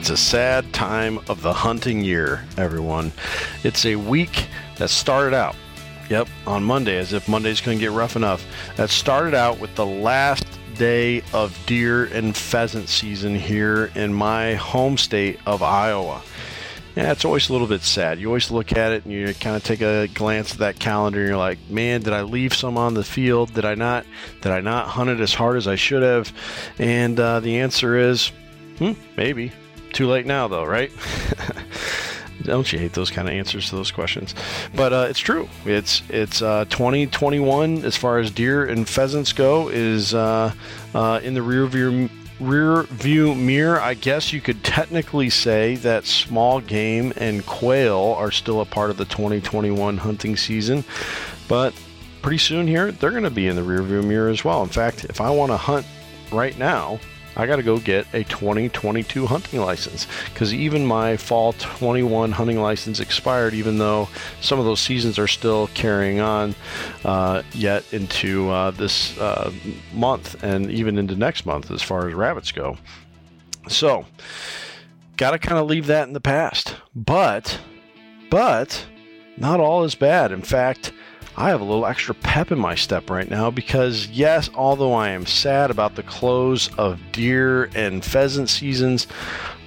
It's a sad time of the hunting year, everyone. It's a week that started out, yep, on Monday, as if Monday's going to get rough enough. That started out with the last day of deer and pheasant season here in my home state of Iowa. Yeah, it's always a little bit sad. You always look at it and you kind of take a glance at that calendar and you're like, "Man, did I leave some on the field? Did I not? Did I not hunt it as hard as I should have?" And uh, the answer is, hmm, maybe. Too late now, though, right? Don't you hate those kind of answers to those questions? But uh, it's true. It's it's uh, 2021 as far as deer and pheasants go is uh, uh, in the rear view rear view mirror. I guess you could technically say that small game and quail are still a part of the 2021 hunting season, but pretty soon here they're going to be in the rear view mirror as well. In fact, if I want to hunt right now, I got to go get a 2022 hunting license because even my fall 21 hunting license expired, even though some of those seasons are still carrying on uh, yet into uh, this uh, month and even into next month as far as rabbits go. So, got to kind of leave that in the past. But, but, not all is bad. In fact, I have a little extra pep in my step right now because, yes, although I am sad about the close of deer and pheasant seasons,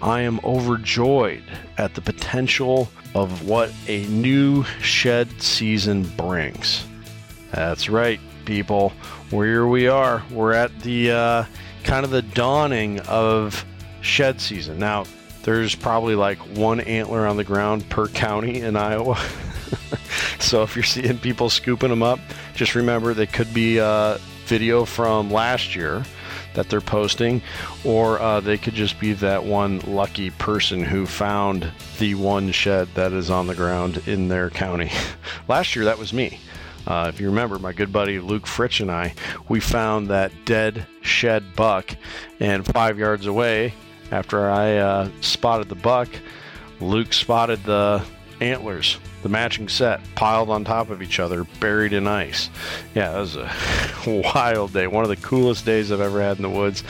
I am overjoyed at the potential of what a new shed season brings. That's right, people. Here we are. We're at the uh, kind of the dawning of shed season. Now, there's probably like one antler on the ground per county in Iowa. so if you're seeing people scooping them up, just remember they could be a video from last year that they're posting, or uh, they could just be that one lucky person who found the one shed that is on the ground in their county. last year, that was me. Uh, if you remember, my good buddy Luke Fritch and I, we found that dead shed buck, and five yards away, after I uh, spotted the buck, Luke spotted the antlers the matching set piled on top of each other, buried in ice. Yeah, that was a wild day. One of the coolest days I've ever had in the woods.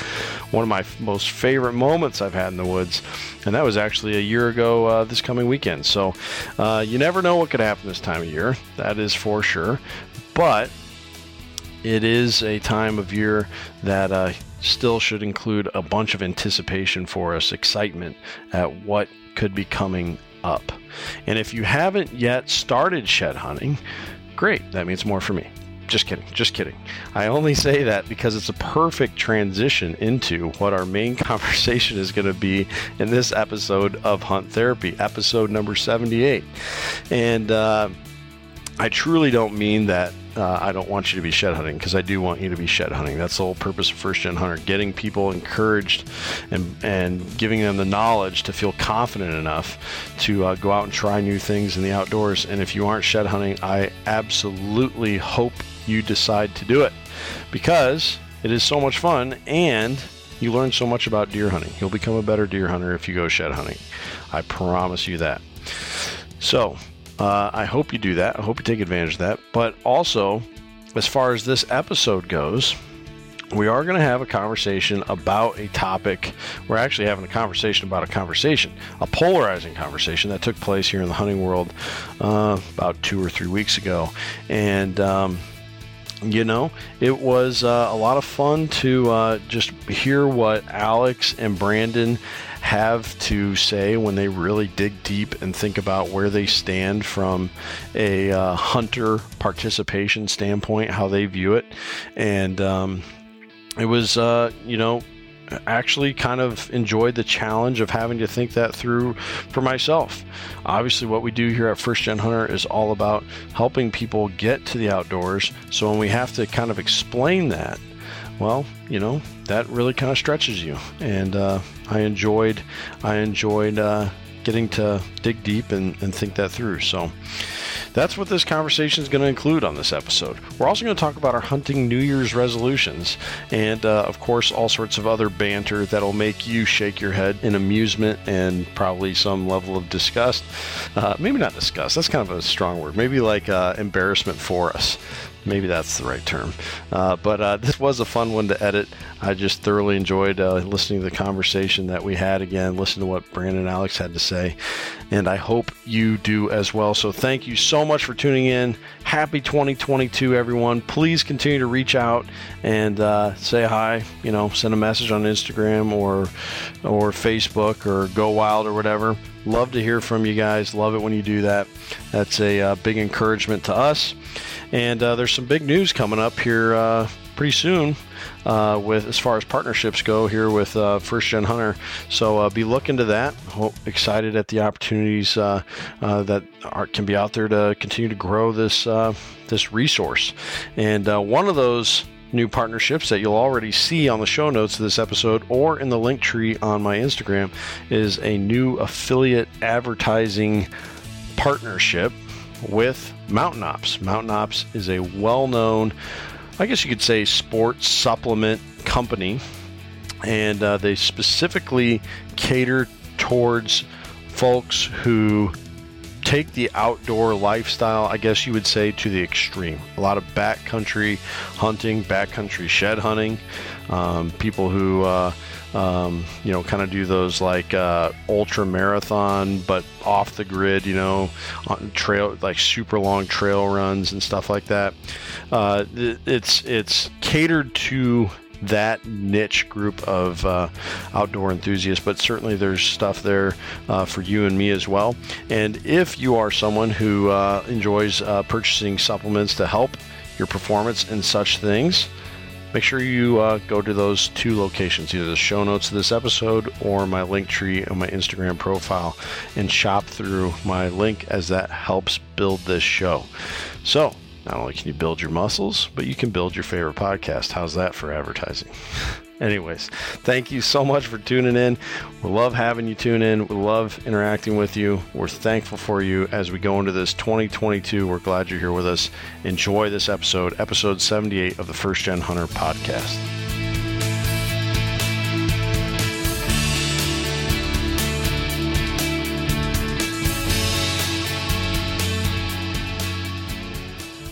One of my most favorite moments I've had in the woods. And that was actually a year ago uh, this coming weekend. So uh, you never know what could happen this time of year. That is for sure. But it is a time of year that uh, still should include a bunch of anticipation for us, excitement at what could be coming up. And if you haven't yet started shed hunting, great, that means more for me. Just kidding, just kidding. I only say that because it's a perfect transition into what our main conversation is going to be in this episode of Hunt Therapy, episode number 78. And uh, I truly don't mean that uh, I don't want you to be shed hunting because I do want you to be shed hunting. That's the whole purpose of First Gen Hunter: getting people encouraged and and giving them the knowledge to feel confident enough to uh, go out and try new things in the outdoors. And if you aren't shed hunting, I absolutely hope you decide to do it because it is so much fun and you learn so much about deer hunting. You'll become a better deer hunter if you go shed hunting. I promise you that. So, uh, I hope you do that. I hope you take advantage of that. But also, as far as this episode goes, we are going to have a conversation about a topic. We're actually having a conversation about a conversation, a polarizing conversation that took place here in the hunting world uh, about two or three weeks ago. And, um, you know, it was uh, a lot of fun to uh, just hear what Alex and Brandon have to say when they really dig deep and think about where they stand from a uh, hunter participation standpoint, how they view it. And um, it was, uh, you know, actually kind of enjoyed the challenge of having to think that through for myself. Obviously, what we do here at First Gen Hunter is all about helping people get to the outdoors. So when we have to kind of explain that, well, you know, that really kind of stretches you. And uh, I enjoyed, I enjoyed uh, getting to dig deep and, and think that through. So that's what this conversation is going to include on this episode. We're also going to talk about our hunting New Year's resolutions and, uh, of course, all sorts of other banter that'll make you shake your head in amusement and probably some level of disgust. Uh, maybe not disgust, that's kind of a strong word. Maybe like uh, embarrassment for us. Maybe that's the right term. Uh, but uh, this was a fun one to edit. I just thoroughly enjoyed uh, listening to the conversation that we had again, listen to what Brandon and Alex had to say. And I hope you do as well. So thank you so much for tuning in. Happy 2022, everyone. Please continue to reach out and uh, say hi. You know, send a message on Instagram or or Facebook or GoWild or whatever. Love to hear from you guys. Love it when you do that. That's a uh, big encouragement to us. And uh, there's some big news coming up here uh, pretty soon uh, with as far as partnerships go here with uh, First Gen Hunter. So uh, be looking to that. Hope, excited at the opportunities uh, that are, can be out there to continue to grow this this resource. And one of those new partnerships that you'll already see on the show notes of this episode or in the link tree on my Instagram is a new affiliate advertising partnership with Mountain Ops. Mountain Ops is a well known, I guess you could say, sports supplement company, and uh, they specifically cater towards folks who take the outdoor lifestyle, I guess you would say, to the extreme. A lot of backcountry hunting, backcountry shed hunting, um, people who uh, um, you know, kind of do those like uh, ultra marathon, but off the grid, you know, on trail like super long trail runs and stuff like that. Uh, it's it's catered to that niche group of uh, outdoor enthusiasts, but certainly there's stuff there uh, for you and me as well. And if you are someone who uh, enjoys uh, purchasing supplements to help your performance and such things, make sure you uh, go to those two locations, either the show notes of this episode or my link tree on my Instagram profile, and shop through my link as that helps build this show. So, not only can you build your muscles, but you can build your favorite podcast. How's that for advertising? Anyways, thank you so much for tuning in. We love having you tune in. We love interacting with you. We're thankful for you as we go into this 2022. We're glad you're here with us. Enjoy this episode, episode 78 of the First Gen Hunter podcast.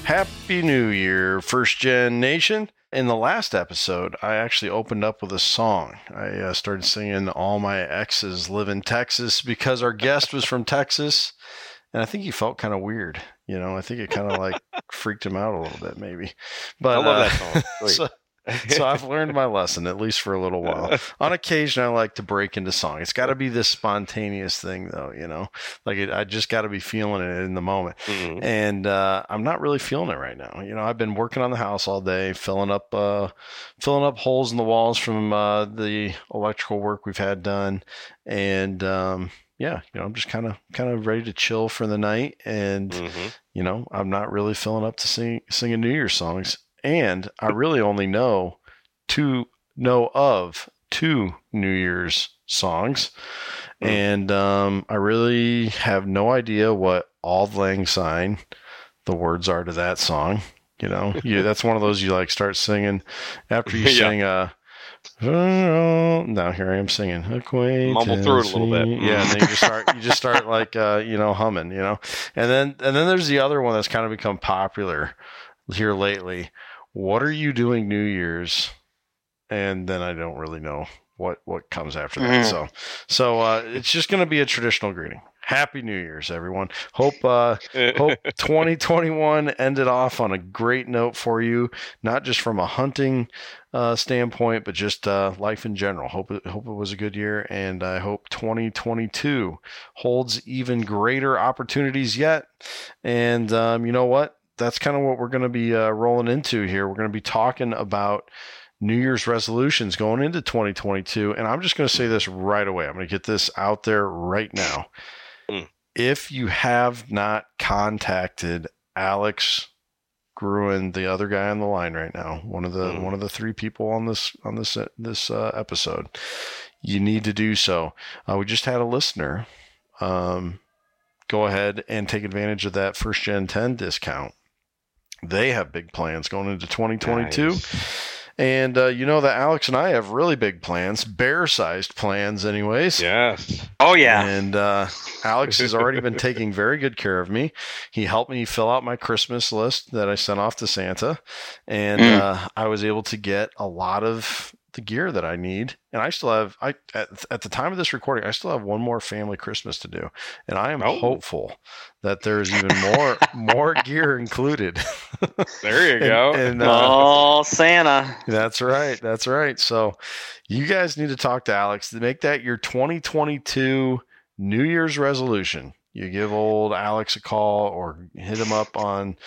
Happy New Year, First Gen Nation. In the last episode, I actually opened up with a song. I uh, started singing All My Exes Live in Texas because our guest was from Texas. And I think he felt kind of weird. You know, I think it kind of like freaked him out a little bit, maybe. But I love uh, that song. so, so I've learned my lesson, at least for a little while. On occasion, I like to break into song. It's got to be this spontaneous thing, though. You know, like it, I just got to be feeling it in the moment. Mm-hmm. And uh, I'm not really feeling it right now. You know, I've been working on the house all day, filling up, uh, filling up holes in the walls from uh, the electrical work we've had done, and um, yeah, you know, I'm just kind of kind of ready to chill for the night, and mm-hmm. you know, I'm not really filling up to sing singing New Year's songs and I really only know two know of two New Year's songs, mm. and um, I really have no idea what Auld Lang Syne the words are to that song. You know, yeah, that's one of those you like start singing after you yeah. sing uh now here I am singing. Mumble through it a little bit. Yeah, and then you just start you just start like uh, you know humming, you know, and then and then there's the other one that's kind of become popular here lately, what are you doing New Year's? And then I don't really know what what comes after that. Mm. So so uh, it's just going to be a traditional greeting. Happy New Year's, everyone. Hope uh, hope 2021 ended off on a great note for you, not just from a hunting uh, standpoint, but just uh, life in general. Hope it, hope it was a good year, and I hope 2022 holds even greater opportunities yet. And um, you know what? That's kind of what we're going to be uh, rolling into here. We're going to be talking about New Year's resolutions going into 2022. And I'm just going to say this right away. I'm going to get this out there right now. Mm. If you have not contacted Alex Gruen, the other guy on the line right now, one of the mm. one of the three people on this on this uh, this uh, episode, you need to do so. Uh, we just had a listener um, go ahead and take advantage of that first gen 10 discount. They have big plans going into 2022. Nice. And uh, you know that Alex and I have really big plans, bear-sized plans, anyways. Yes. Oh yeah. And uh, Alex has already been taking very good care of me. He helped me fill out my Christmas list that I sent off to Santa, and mm. uh, I was able to get a lot of the gear that I need. And I still have I at, at the time of this recording, I still have one more family Christmas to do. And I am oh. hopeful that there's even more more gear included. there you go. And, uh, oh, Santa. That's right. That's right. So you guys need to talk to Alex to make that your 2022 New Year's resolution you give old Alex a call or hit him up on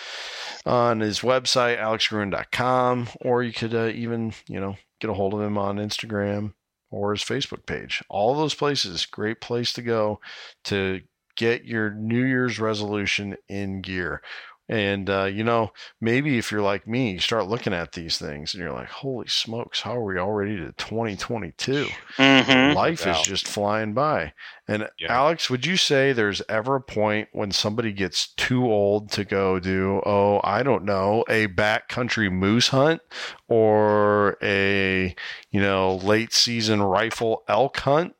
on his website alexgruen.com or you could uh, even you know get a hold of him on Instagram or his Facebook page. All those places, great place to go to get your New Year's resolution in gear. And, uh, you know, maybe if you're like me, you start looking at these things and you're like, holy smokes, how are we already to 2022? Mm-hmm. Life is just flying by. And yeah. Alex, would you say there's ever a point when somebody gets too old to go do, oh, I don't know, a backcountry moose hunt or a, you know, late season rifle elk hunt?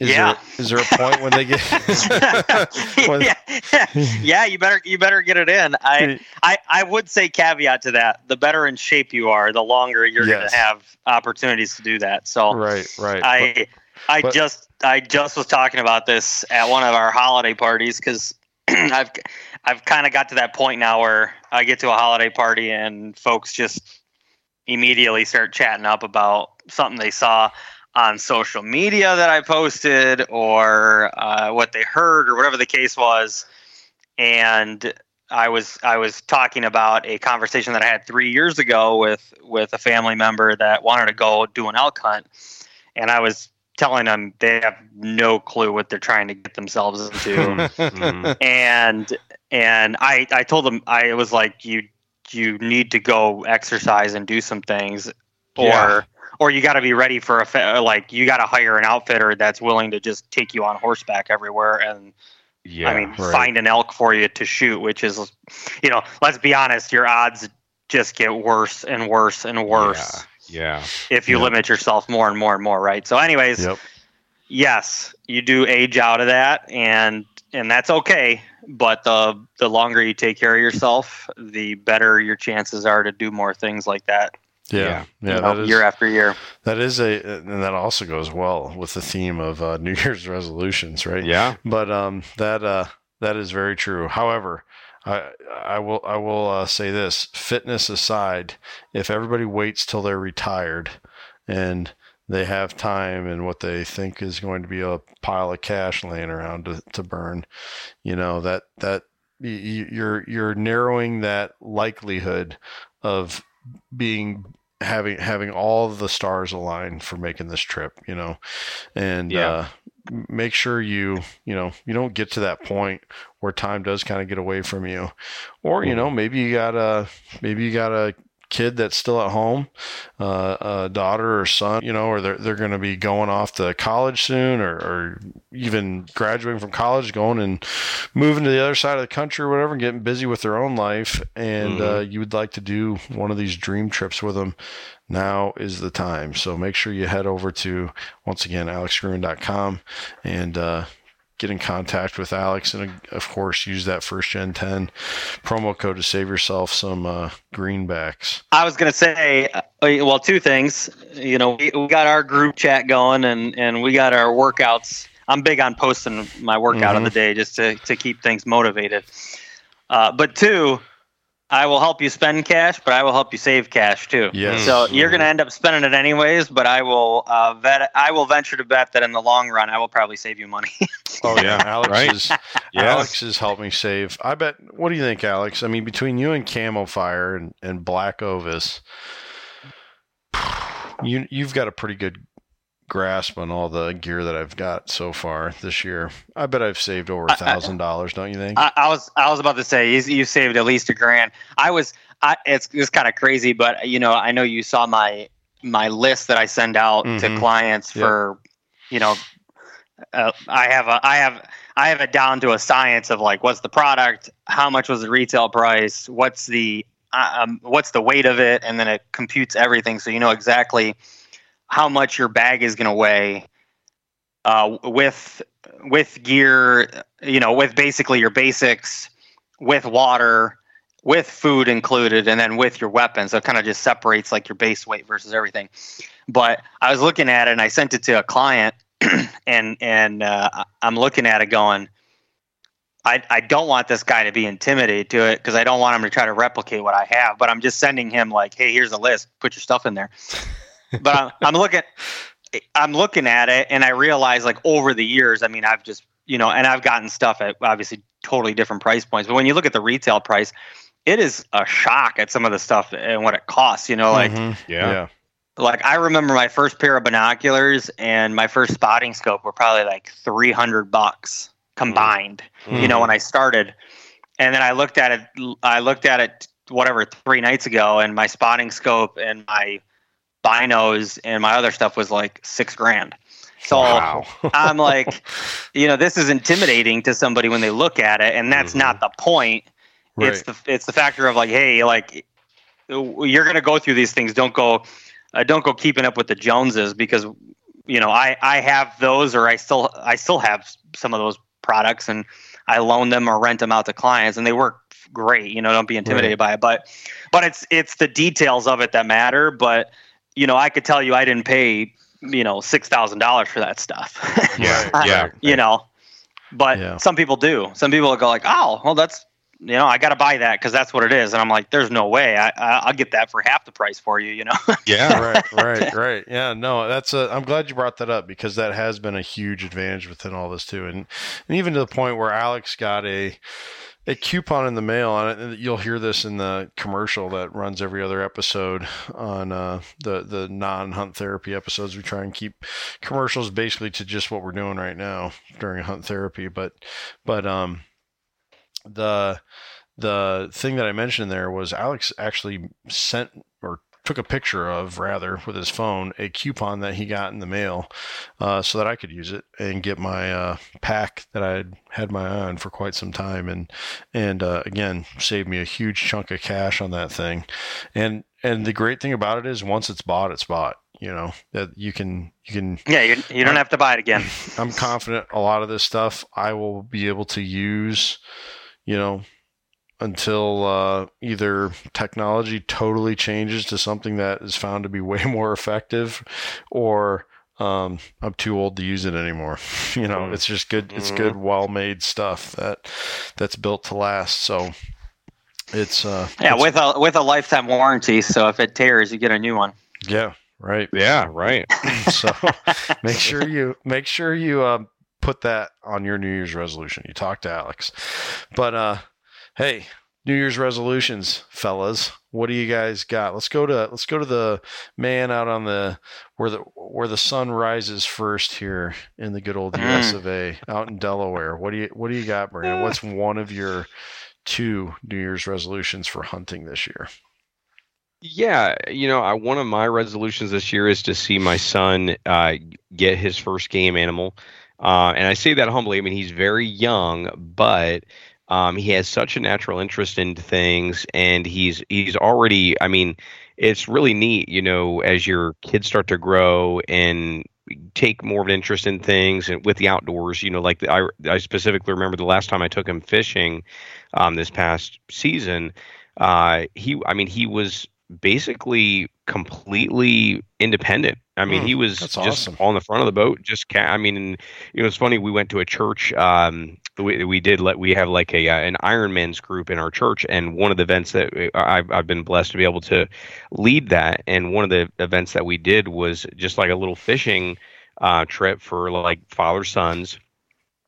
Is yeah. There, is there a point when they get? when... yeah. yeah, you better you better get it in. I, I I would say caveat to that: the better in shape you are, the longer you're yes. going to have opportunities to do that. So right, right. I but, I but... just I just was talking about this at one of our holiday parties because I've I've kind of got to that point now where I get to a holiday party and folks just immediately start chatting up about something they saw on social media that I posted or uh, what they heard or whatever the case was. And I was I was talking about a conversation that I had three years ago with with a family member that wanted to go do an elk hunt, and I was telling them they have no clue what they're trying to get themselves into, mm-hmm. and and I I told them I was like you you need to go exercise and do some things, or yeah or you got to be ready for a uh, like you got to hire an outfitter that's willing to just take you on horseback everywhere and yeah, I mean right. find an elk for you to shoot, which is you know let's be honest, your odds just get worse and worse and worse. Yeah. yeah. If you yep. limit yourself more and more and more, right? So, anyways, yep. yes, you do age out of that, and and that's okay. But the the longer you take care of yourself, the better your chances are to do more things like that yeah, yeah, know, year after year. That is a, and that also goes well with the theme of uh, New Year's resolutions, right? Yeah. But um, that uh, that is very true. However, I I will I will uh, say this: fitness aside, if everybody waits till they're retired, and they have time and what they think is going to be a pile of cash laying around to, to burn, you know that that you're you're narrowing that likelihood of being having having all the stars align for making this trip, you know, and yeah. uh, make sure you you know you don't get to that point where time does kind of get away from you, or you know maybe you got a maybe you got a kid that's still at home, uh, a daughter or son, you know, or they're, they're going to be going off to college soon or, or even graduating from college, going and moving to the other side of the country or whatever, and getting busy with their own life. And mm-hmm. uh, you would like to do one of these dream trips with them. Now is the time. So make sure you head over to, once again, alexgruen.com and, uh, get in contact with Alex and of course use that first gen 10 promo code to save yourself some uh, greenbacks. I was going to say, uh, well, two things. You know, we, we, got our group chat going and, and we got our workouts. I'm big on posting my workout mm-hmm. of the day just to, to keep things motivated. Uh, but two, I will help you spend cash, but I will help you save cash too. Yes. So you're going to end up spending it anyways, but I will uh, vet. I will venture to bet that in the long run, I will probably save you money. oh yeah, Alex right? is Alex has helped me save. I bet. What do you think, Alex? I mean, between you and Camofire and, and Black Ovis, you you've got a pretty good grasp on all the gear that I've got so far this year. I bet I've saved over a thousand dollars. Don't you think? I, I, was I was about to say you, you saved at least a grand. I was. I, it's it's kind of crazy, but you know I know you saw my my list that I send out mm-hmm. to clients for yep. you know uh, I have a I have I have it down to a science of like what's the product, how much was the retail price, what's the uh, um, what's the weight of it, and then it computes everything so you know exactly how much your bag is going to weigh uh, with with gear, you know, with basically your basics, with water, with food included, and then with your weapons. So it kind of just separates like your base weight versus everything. But I was looking at it and I sent it to a client, and and uh, I'm looking at it going. I, I don't want this guy to be intimidated to it because I don't want him to try to replicate what I have. But I'm just sending him like, hey, here's a list. Put your stuff in there. But I'm, I'm looking, I'm looking at it and I realize like over the years, I mean, I've just, you know, and I've gotten stuff at obviously totally different price points. But when you look at the retail price, it is a shock at some of the stuff and what it costs, you know, like, Mm-hmm. Yeah. yeah. Like I remember my first pair of binoculars and my first spotting scope were probably like 300 bucks combined, mm-hmm. you know, when I started. And then I looked at it, I looked at it, whatever, three nights ago, and my spotting scope and my binos and my other stuff was like six grand. So wow. I'm like, you know, this is intimidating to somebody when they look at it, and that's mm-hmm. not the point. Right. It's the it's the factor of like, hey, like you're gonna go through these things. Don't go, uh, don't go keeping up with the Joneses because you know I I have those or I still I still have some of those products and I loan them or rent them out to clients and they work great. You know, don't be intimidated right. by it. But but it's it's the details of it that matter. But you know, I could tell you I didn't pay, you know, six thousand dollars for that stuff. yeah, uh, yeah. You know, but yeah. some people do. Some people go like, "Oh, well, that's you know, I got to buy that because that's what it is." And I'm like, "There's no way. I, I will get that for half the price for you." You know? yeah. right. Right. Right. Yeah. No, that's a. I'm glad you brought that up because that has been a huge advantage within all this too, and and even to the point where Alex got a a coupon in the mail, and you'll hear this in the commercial that runs every other episode on uh, the the non hunt therapy episodes. We try and keep commercials basically to just what we're doing right now during hunt therapy, but but um the the thing that I mentioned there was Alex actually sent took a picture of rather with his phone a coupon that he got in the mail uh, so that I could use it and get my uh, pack that I had had my eye on for quite some time. And and uh, again saved me a huge chunk of cash on that thing. And and the great thing about it is once it's bought it's bought you know that you can you can yeah you, you don't have to buy it again. I'm confident a lot of this stuff i will be able to use you know until uh, either technology totally changes to something that is found to be way more effective, or um, I'm too old to use it anymore. you know, mm-hmm. it's just good. It's mm-hmm. good, well-made stuff that that's built to last. So it's uh, yeah, it's, with a with a lifetime warranty. So if it tears, you get a new one. Yeah. Right. Yeah. Right. so make sure you make sure you um, put that on your New Year's resolution. You talk to Alex, but uh Hey, New Year's resolutions, fellas. What do you guys got? Let's go to let's go to the man out on the where the where the sun rises first here in the good old US of A, out in Delaware. What do you what do you got, Brandon? What's one of your two New Year's resolutions for hunting this year? Yeah, you know, I, one of my resolutions this year is to see my son uh, get his first game animal. Uh, and I say that humbly. I mean, he's very young, but um, he has such a natural interest in things, and he's he's already. I mean, it's really neat, you know, as your kids start to grow and take more of an interest in things and with the outdoors. You know, like the, I I specifically remember the last time I took him fishing, um, this past season. Uh, he, I mean, he was basically completely independent. I mean, mm, he was just awesome. on the front of the boat. Just, ca- I mean, you know, it's funny. We went to a church. Um, we, we did let we have like a uh, an Ironman's group in our church, and one of the events that uh, I've I've been blessed to be able to lead that, and one of the events that we did was just like a little fishing uh, trip for like father sons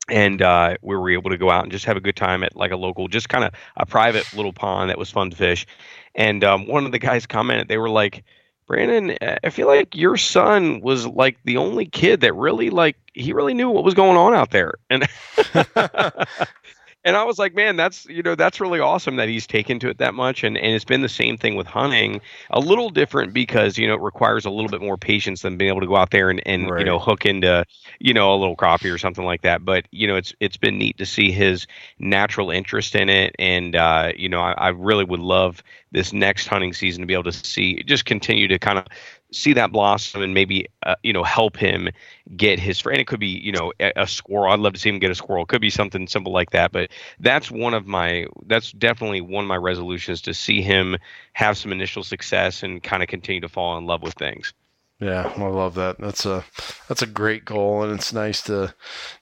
and uh, we were able to go out and just have a good time at like a local, just kind of a private little pond that was fun to fish. And um, one of the guys commented, they were like, Brandon, I feel like your son was like the only kid that really like he really knew what was going on out there, and and I was like, man, that's you know that's really awesome that he's taken to it that much, and and it's been the same thing with hunting. A little different because you know it requires a little bit more patience than being able to go out there and and right. you know hook into you know a little crappie or something like that. But you know it's it's been neat to see his natural interest in it, and uh, you know I, I really would love this next hunting season to be able to see just continue to kind of see that blossom and maybe uh, you know help him get his friend. It could be you know a, a, squirrel. I'd love to see him get a squirrel. It could be something simple like that. But that's one of my that's definitely one of my resolutions to see him have some initial success and kind of continue to fall in love with things. Yeah, I love that. That's a that's a great goal, and it's nice to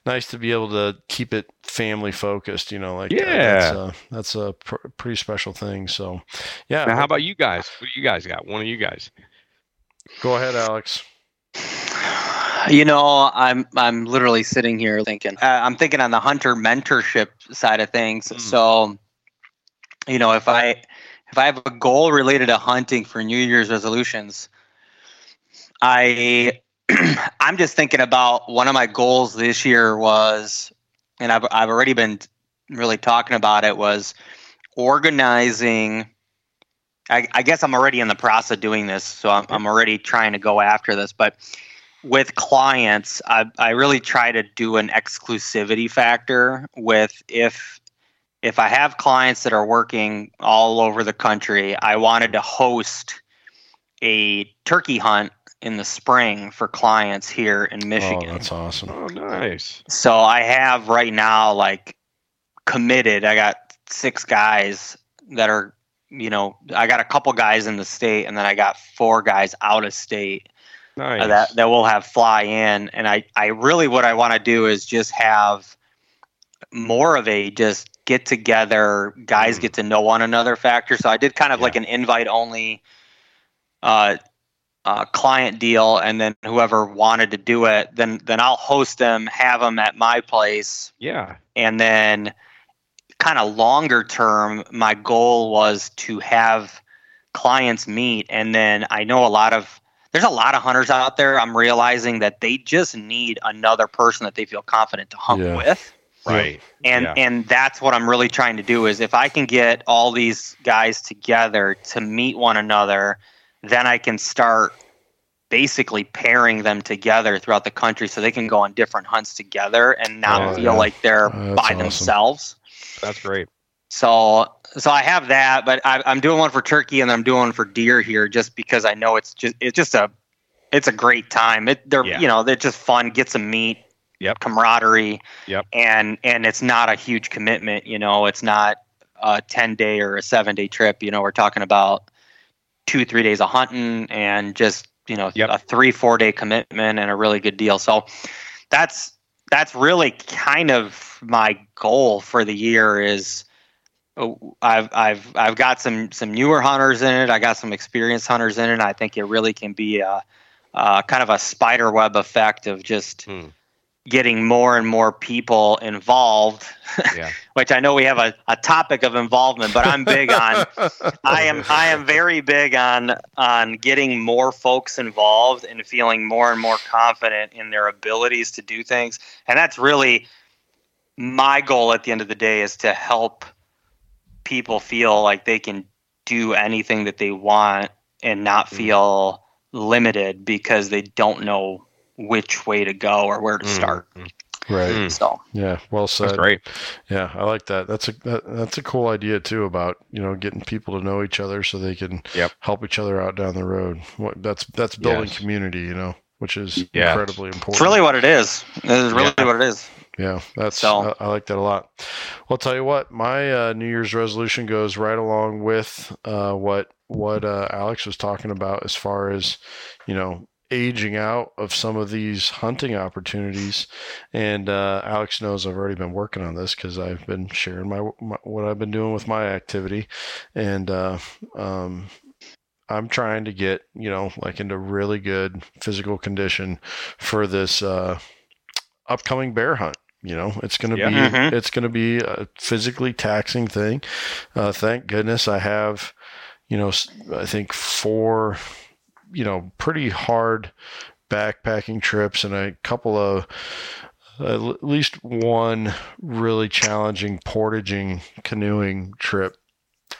nice to be able to keep it family focused. You know, like yeah, that. that's a, that's a pr- pretty special thing. So, yeah. Now, how about you guys? What do you guys got? One of you guys. Go ahead, Alex. You know, I'm I'm literally sitting here thinking. Uh, I'm thinking on the hunter mentorship side of things. Mm. So, you know, if I if I have a goal related to hunting for New Year's resolutions, I I'm just thinking about one of my goals this year was, and I've I've already been really talking about it was organizing I, I, guess I'm already in the process of doing this, so I'm, I'm already trying to go after this. But with clients, I, I really try to do an exclusivity factor with if if I have clients that are working all over the country, I wanted to host a turkey hunt in the spring for clients here in oh, Michigan. Oh, that's awesome. Oh, nice. So I have right now like committed. I got six guys that are you know, I got a couple guys in the state, and then I got four guys out of state nice. that that will have fly in. And I, I really what I want to do is just have more of a just get together, guys mm. get to know one another factor. So I did kind of yeah. like an invite only uh, uh, client deal, and then whoever wanted to do it, then then I'll host them, have them at my place. Yeah, and then kind of longer term, my goal was to have clients meet. And then I know a lot of, there's a lot of hunters out there. I'm realizing that they just need another person that they feel confident to hunt yeah. with. Right. And yeah. and that's what I'm really trying to do is if I can get all these guys together to meet one another, then I can start basically pairing them together throughout the country so they can go on different hunts together and not oh, feel yeah. like they're oh, by awesome. themselves. That's great. So so I have that, but I, am doing one for turkey and I'm doing one for deer here, just because I know it's just it's just a it's a great time. It they're yeah. you know they're just fun, get some meat, yep, camaraderie, yep, and and it's not a huge commitment. You know, it's not a ten day or a seven day trip. You know, we're talking about two three days of hunting and just you know yep. a three four day commitment and a really good deal. So that's that's really kind of my goal for the year is oh, I've I've I've got some some newer hunters in it. I got some experienced hunters in it. I think it really can be a, a kind of a spider web effect of just hmm getting more and more people involved yeah. which i know we have a, a topic of involvement but i'm big on i am i am very big on on getting more folks involved and feeling more and more confident in their abilities to do things and that's really my goal at the end of the day is to help people feel like they can do anything that they want and not mm. feel limited because they don't know which way to go or where to mm, start. Right. Mm. So yeah, well said. That's great. Yeah, I like that. That's a that, that's a cool idea too about you know getting people to know each other so they can yep. help each other out down the road. What that's that's building yes. community, you know, which is yeah. incredibly important. It's really what it is. It is really yeah. what it is. Yeah, that's so, I, I, like that a lot. Well, I'll tell you what, my uh, New Year's resolution goes right along with uh, what what uh, Alex was talking about as far as you know aging out of some of these hunting opportunities. And uh, Alex knows I've already been working on this because I've been sharing my, my, what I've been doing with my activity, and uh, um, I'm trying to get you know like into really good physical condition for this uh, upcoming bear hunt. You know, it's going to yeah. be mm-hmm. it's going to be a physically taxing thing. Uh, thank goodness I have, you know, I think four you know, pretty hard backpacking trips and a couple of at least one really challenging portaging canoeing trip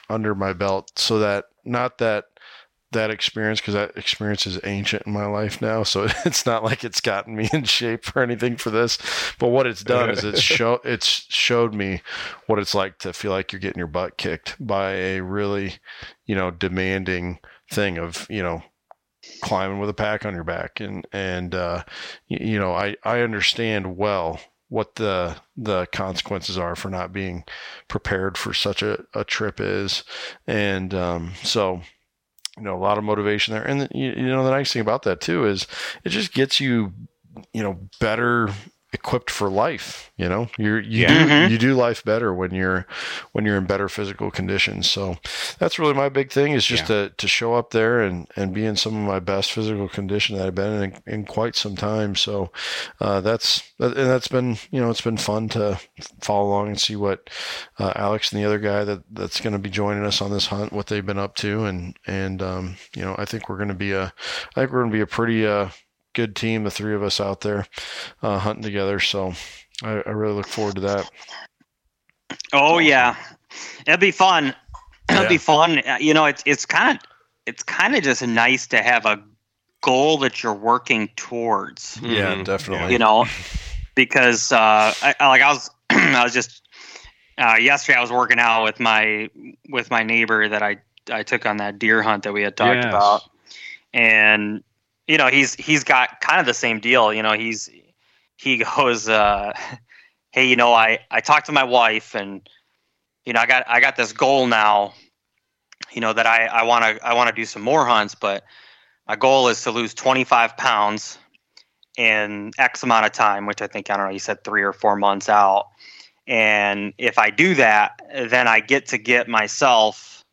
under my belt. So that not that that experience because that experience is ancient in my life now. So it's not like it's gotten me in shape or anything for this but what it's done is it's show it's showed me what it's like to feel like you're getting your butt kicked by a really you know demanding thing of you know climbing with a pack on your back. And and uh, you, you know I I understand well what the the consequences are for not being prepared for such a, a trip is. And um, so you know a lot of motivation there. And you, you know the nice thing about that too is it just gets you you know better equipped for life you know you're you yeah. do mm-hmm. you do life better when you're when you're in better physical conditions so that's really my big thing is just yeah. to to show up there and and be in some of my best physical condition that I've been in in quite some time so uh, that's and that's been you know it's been fun to follow along and see what uh, Alex and the other guy that that's going to be joining us on this hunt what they've been up to and and um, you know I think we're going to be a I think we're going to be a pretty uh, good team, the three of us out there uh, hunting together. So I, I, really look forward to that. Oh yeah, it'll be fun. It'll yeah. be fun. You know, it's it's kind of it's kind of just nice to have a goal that you're working towards. Yeah, mm-hmm. definitely. You know, because uh, I, like I was I was just uh, yesterday I was working out with my with my neighbor that I I took on that deer hunt that we had talked yes. about, and you know, he's he's got kind of the same deal. You know, he's he goes, uh, "Hey, you know, I I talked to my wife, and you know, I got I got this goal now. You know that I I want to I want to do some more hunts, but my goal is to lose 25 pounds in X amount of time, which I think I don't know. You said three or four months out, and if I do that, then I get to get myself,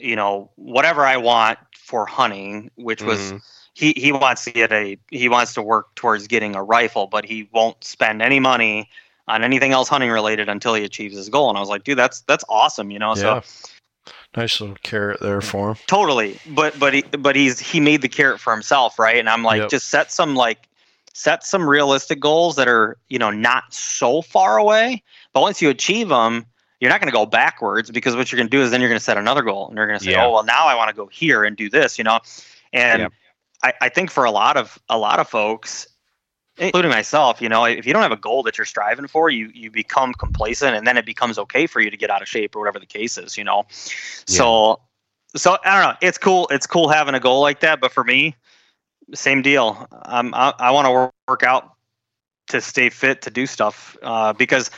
you know, whatever I want for hunting, which was." Mm-hmm he he wants to get a he wants to work towards getting a rifle, but he won't spend any money on anything else hunting related until he achieves his goal. And I was like, dude, that's that's awesome, you know. Yeah. So nice little carrot there for him. Totally, but but he but he's he made the carrot for himself, right? And I'm like, yep. just set some like set some realistic goals that are you know not so far away. But once you achieve them, you're not going to go backwards because what you're going to do is then you're going to set another goal and you're going to say, yeah. oh well, now I want to go here and do this, you know. And yep. I, I think for a lot of a lot of folks, including myself, you know, if you don't have a goal that you're striving for, you you become complacent, and then it becomes okay for you to get out of shape or whatever the case is, you know. Yeah. So, so I don't know. It's cool. It's cool having a goal like that, but for me, same deal. Um, I, I want to work out to stay fit to do stuff uh, because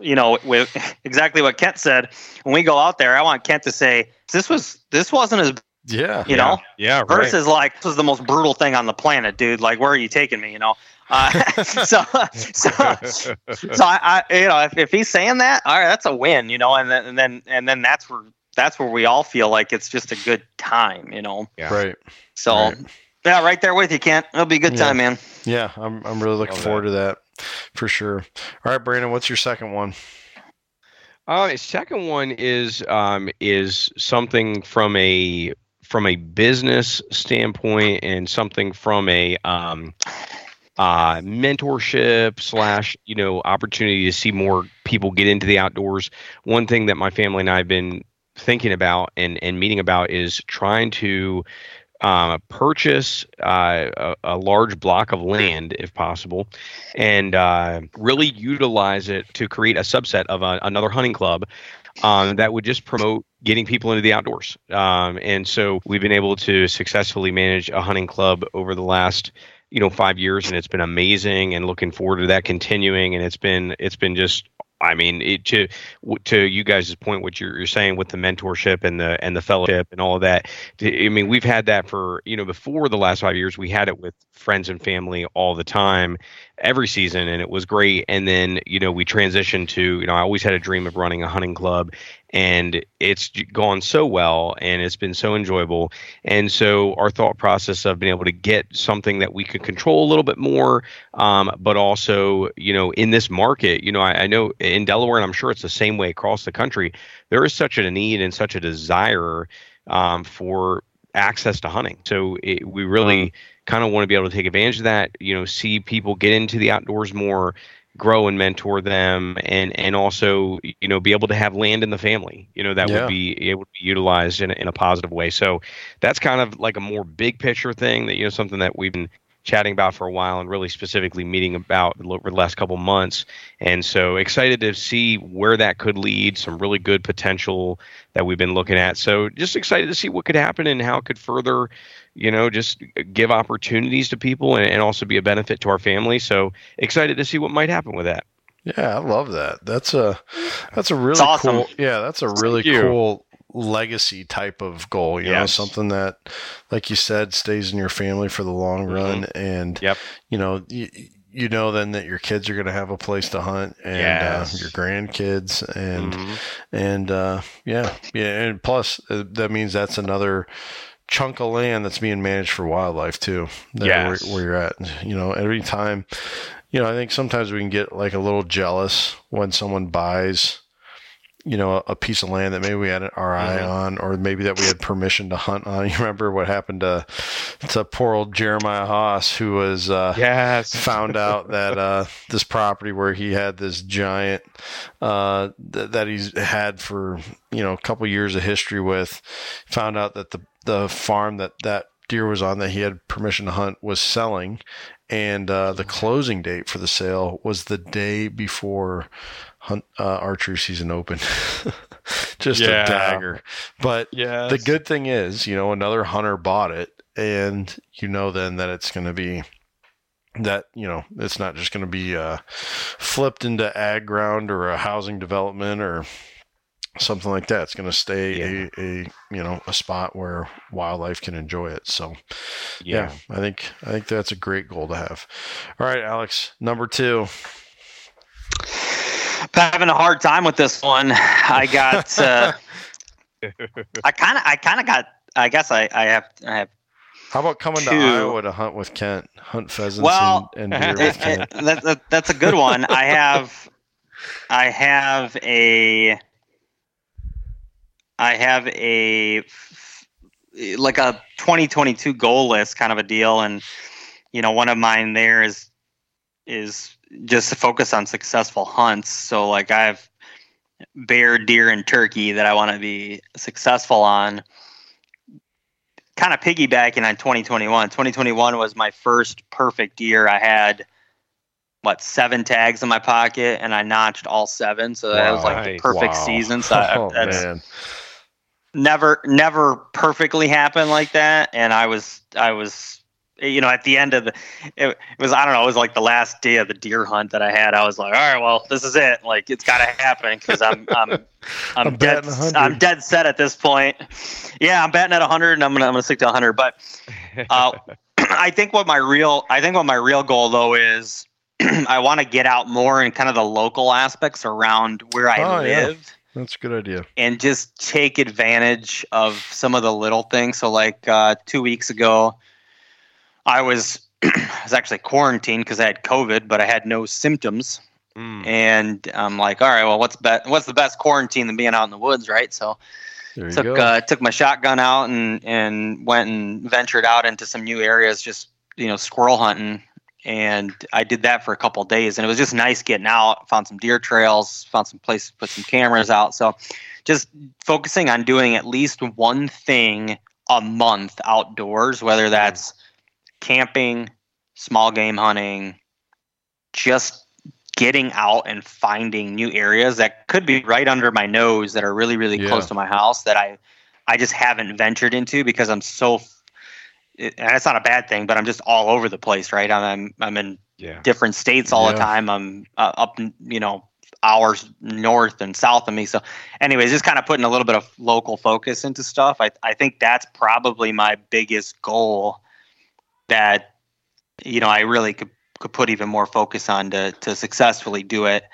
you know with exactly what Kent said. When we go out there, I want Kent to say this was this wasn't as yeah. You yeah. know? Yeah. Right. Versus like, this is the most brutal thing on the planet, dude. Like, where are you taking me? You know? Uh, so, so, so I, I, you know, if, if he's saying that, all right, that's a win, you know, and then, and then, and then that's where, that's where we all feel like it's just a good time, you know? Yeah. Right. So, right. yeah, right there with you, Kent. It'll be a good yeah. time, man. Yeah. I'm, I'm really looking forward that. to that for sure. All right, Brandon, what's your second one? Uh, second one is um, is something from a from a business standpoint and something from a um, uh, mentorship slash you know opportunity to see more people get into the outdoors. One thing that my family and I have been thinking about and and meeting about is trying to uh, purchase uh, a, a, large block of land, if possible, and uh, really utilize it to create a subset of a, another hunting club um, that would just promote getting people into the outdoors. Um, and so we've been able to successfully manage a hunting club over the last you know five years and it's been amazing and looking forward to that continuing and it's been it's been just I mean, it, to to you guys' point, what you're, you're saying with the mentorship and the and the fellowship and all of that. I mean, we've had that for you know before the last five years. We had it with friends and family all the time, every season, and it was great. And then you know we transitioned to you know I always had a dream of running a hunting club, and it's gone so well and it's been so enjoyable. And so our thought process of being able to get something that we could control a little bit more um, but also you know in this market you know I, I, know in delaware and i'm sure it's the same way across the country there is such a need and such a desire um, for access to hunting. So it, we really kind of want to be able to take advantage of that you know see people get into the outdoors more grow and mentor them and and also you know be able to have land in the family you know that yeah. would be it would be utilized in a, in a positive way so that's kind of like a more big picture thing that you know something that we've been chatting about for a while and really specifically meeting about over the last couple months. And so excited to see where that could lead, some really good potential that we've been looking at. So just excited to see what could happen and how it could further, you know, just give opportunities to people and, and also be a benefit to our family. So excited to see what might happen with that. Yeah, I love that. That's a that's a really awesome. cool. Yeah, that's a really cool legacy type of goal, you yes. know, something that, like you said, stays in your family for the long mm-hmm. run. And, yep. you know, you, you know then that your kids are going to have a place to hunt and uh, yes. uh, your grandkids and mm-hmm. and uh, yeah yeah and plus uh, that means that's another chunk of land that's being managed for wildlife too yeah where, where, you're at you know every time you know i think sometimes we can get like a little jealous when someone buys you know, a piece of land that maybe we had our eye mm-hmm. on, or maybe that we had permission to hunt on. You remember what happened to to poor old Jeremiah Haas, who was uh, yes found out that uh, this property where he had this giant uh, th- that he's had for you know a couple years of history with, found out that the the farm that that deer was on that he had permission to hunt was selling, and uh, the closing date for the sale was the day before hunt uh, archery season opened. Just yeah. a dagger. But yes. the good thing is, you know, another hunter bought it, and you know then that it's going to be that you know it's not just going to be uh, flipped into ag ground or a housing development or something like that. It's going to stay yeah. a, a you know a spot where wildlife can enjoy it. So yeah. yeah, I think I think that's a great goal to have. All right, Alex, number two having a hard time with this one. I got. Uh, I kind of. I kind of got. I guess I. I have. I have. How about coming two. to Iowa to hunt with Kent, hunt pheasants well, and, and deer with Kent? That, that, that's a good one. I have. I have a. I have a like a 2022 goal list kind of a deal, and you know one of mine there is is just to focus on successful hunts. So like I have bear, deer, and turkey that I want to be successful on. Kind of piggybacking on 2021. 2021 was my first perfect year. I had what seven tags in my pocket, and I notched all seven. So that wow, was like the perfect wow. season. So oh, that's man. Never, never perfectly happened like that. And I was, I was you know, at the end of the, it, was I don't know, it was like the last day of the deer hunt that I had. I was like, all right, well, this is it. Like, it's got to happen because I'm I'm I'm, I'm dead I'm dead set at this point. Yeah, I'm batting at 100, and I'm gonna I'm gonna stick to 100. But uh, I think what my real I think what my real goal though is I want to get out more in kind of the local aspects around where I oh, live. Yeah. That's a good idea. And just take advantage of some of the little things. So, like uh, two weeks ago, I was I was actually quarantined because I had COVID, but I had no symptoms. Mm. And I'm like, all right, well, what's be- what's the best quarantine than being out in the woods, right? So took uh, took my shotgun out and and went and ventured out into some new areas, just you know, squirrel hunting. And I did that for a couple days, and it was just nice getting out. Found some deer trails, found some place to put some cameras out. So, just focusing on doing at least one thing a month outdoors, whether mm. that's camping, small game hunting, just getting out and finding new areas that could be right under my nose that are really really yeah. close to my house that I I just haven't ventured into because I'm so it, and it's not a bad thing, but I'm just all over the place, right? I'm I'm, in yeah. different states all yeah. the time. I'm uh, up, you know, hours north and south of me. So, anyways, just kind of putting a little bit of local focus into stuff. I I think that's probably my biggest goal that you know I really could could put even more focus on to to successfully do it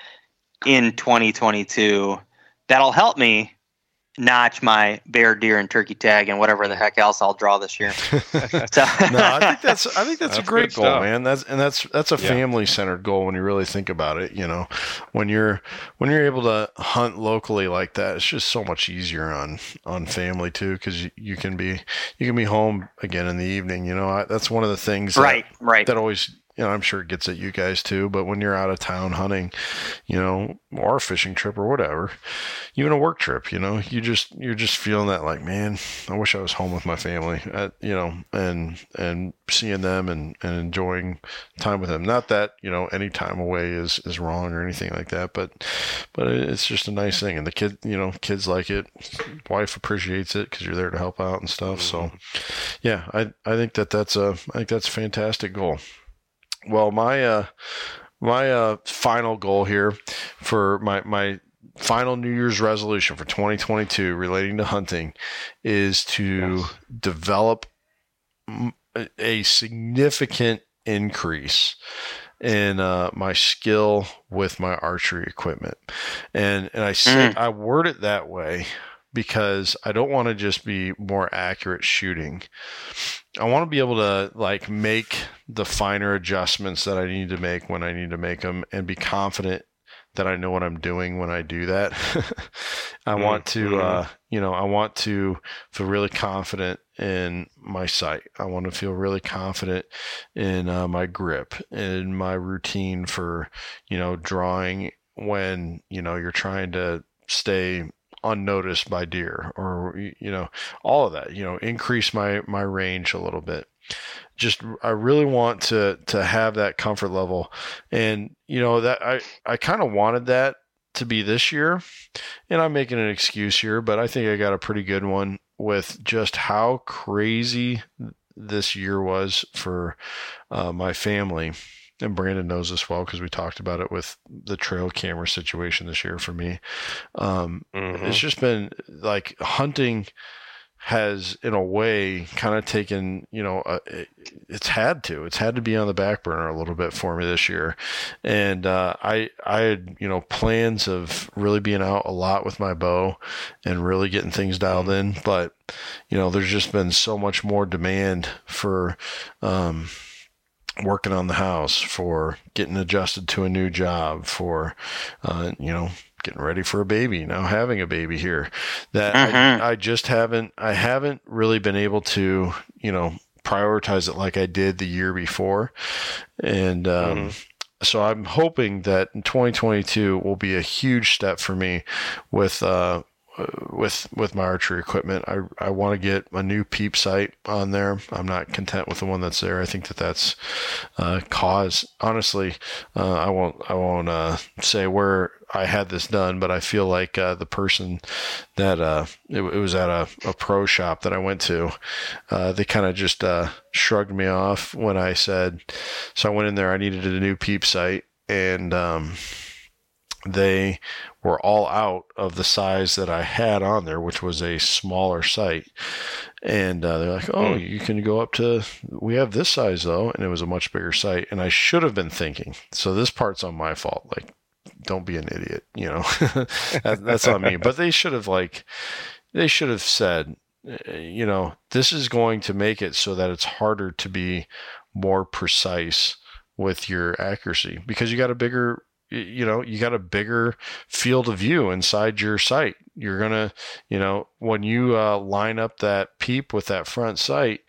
in 2022. That'll help me notch my bear, deer, and turkey tag and whatever the heck else I'll draw this year. so. no, I think that's I think that's, that's a great goal, stuff. man. That's and that's that's a yeah. family centered goal when you really think about it. You know, when you're when you're able to hunt locally like that, it's just so much easier on on family too because you, you, can be you can be home again in the evening. You know, I, that's one of the things right that, right that always you know, I'm sure it gets at you guys too, but when you're out of town hunting, you know, or a fishing trip or whatever, even a work trip, you know, you just, you're just feeling that like, man, I wish I was home with my family, at, you know, and, and seeing them and, and enjoying time with them. Not that, you know, any time away is, is wrong or anything like that, but, but it's just a nice thing. And the kid, you know, kids like it, wife appreciates it because you're there to help out and stuff. So mm-hmm. yeah, I, I think that that's a, I think that's a fantastic goal. Well, my uh, my uh, final goal here for my my final New Year's resolution for 2022 relating to hunting is to yes. develop a significant increase in uh, my skill with my archery equipment, and and I say mm. I word it that way because I don't want to just be more accurate shooting. I want to be able to like make the finer adjustments that I need to make when I need to make them and be confident that I know what I'm doing when I do that. I mm-hmm. want to, mm-hmm. uh, you know, I want to feel really confident in my sight. I want to feel really confident in uh, my grip, in my routine for, you know, drawing when, you know, you're trying to stay unnoticed by deer or you know all of that you know increase my my range a little bit. Just i really want to to have that comfort level. And you know that i i kind of wanted that to be this year and i'm making an excuse here but i think i got a pretty good one with just how crazy this year was for uh, my family and Brandon knows this well because we talked about it with the trail camera situation this year for me. Um, mm-hmm. It's just been like hunting has in a way kind of taken you know uh, it, it's had to it's had to be on the back burner a little bit for me this year and uh, i i had you know plans of really being out a lot with my bow and really getting things dialed in but you know there's just been so much more demand for um, working on the house, for getting adjusted to a new job, for, uh, you know, getting ready for a baby, now having a baby here. That uh-huh. I, I just haven't, I haven't really been able to, you know, prioritize it like I did the year before. And, um, mm-hmm. So I'm hoping that in 2022 will be a huge step for me with uh, with with my archery equipment. I I want to get a new peep sight on there. I'm not content with the one that's there. I think that that's uh, cause. Honestly, uh, I won't I won't uh, say where I had this done, but I feel like uh, the person that uh, it, it, was at a, a, pro shop that I went to, they kind of just shrugged me off when I said. So I went in there. I needed a new peep sight and. Um, they were all out of the size that I had on there, which was a smaller sight. And uh, they're like, "Oh, hmm. you can go up to. We have this size though," and it was a much bigger sight. And I should have been thinking. So this part's on my fault. Like, don't be an idiot. You know, that, that's on me. But they should have like, they should have said, eh, you know, this is going to make it so that it's harder to be more precise with your accuracy because you got a bigger you know you got a bigger field of view inside your sight you're gonna you know when you uh, line up that peep with that front sight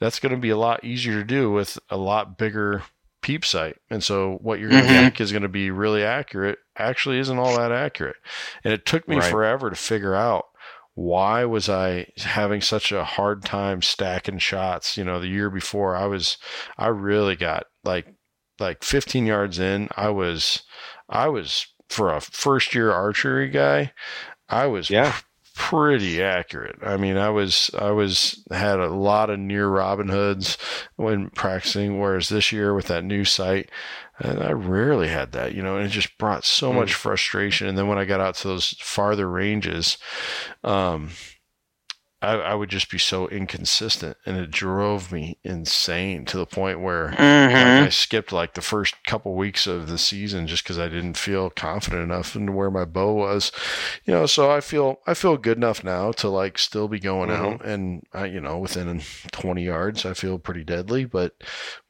that's going to be a lot easier to do with a lot bigger peep sight and so what you're going to mm-hmm. think is going to be really accurate actually isn't all that accurate and it took me right. forever to figure out why was I having such a hard time stacking shots? You know, the year before I was, I really got like like 15 yards in, I was, I was for a first year archery guy, I was yeah. pretty accurate. I mean, I was, I was, had a lot of near Robin Hoods when practicing, whereas this year with that new sight, I rarely had that, you know, and it just brought so mm. much frustration. And then when I got out to those farther ranges, um, I, I, would just be so inconsistent and it drove me insane to the point where mm-hmm. like, I skipped like the first couple weeks of the season just because I didn't feel confident enough into where my bow was, you know. So I feel I feel good enough now to like still be going mm-hmm. out and I, you know within 20 yards I feel pretty deadly, but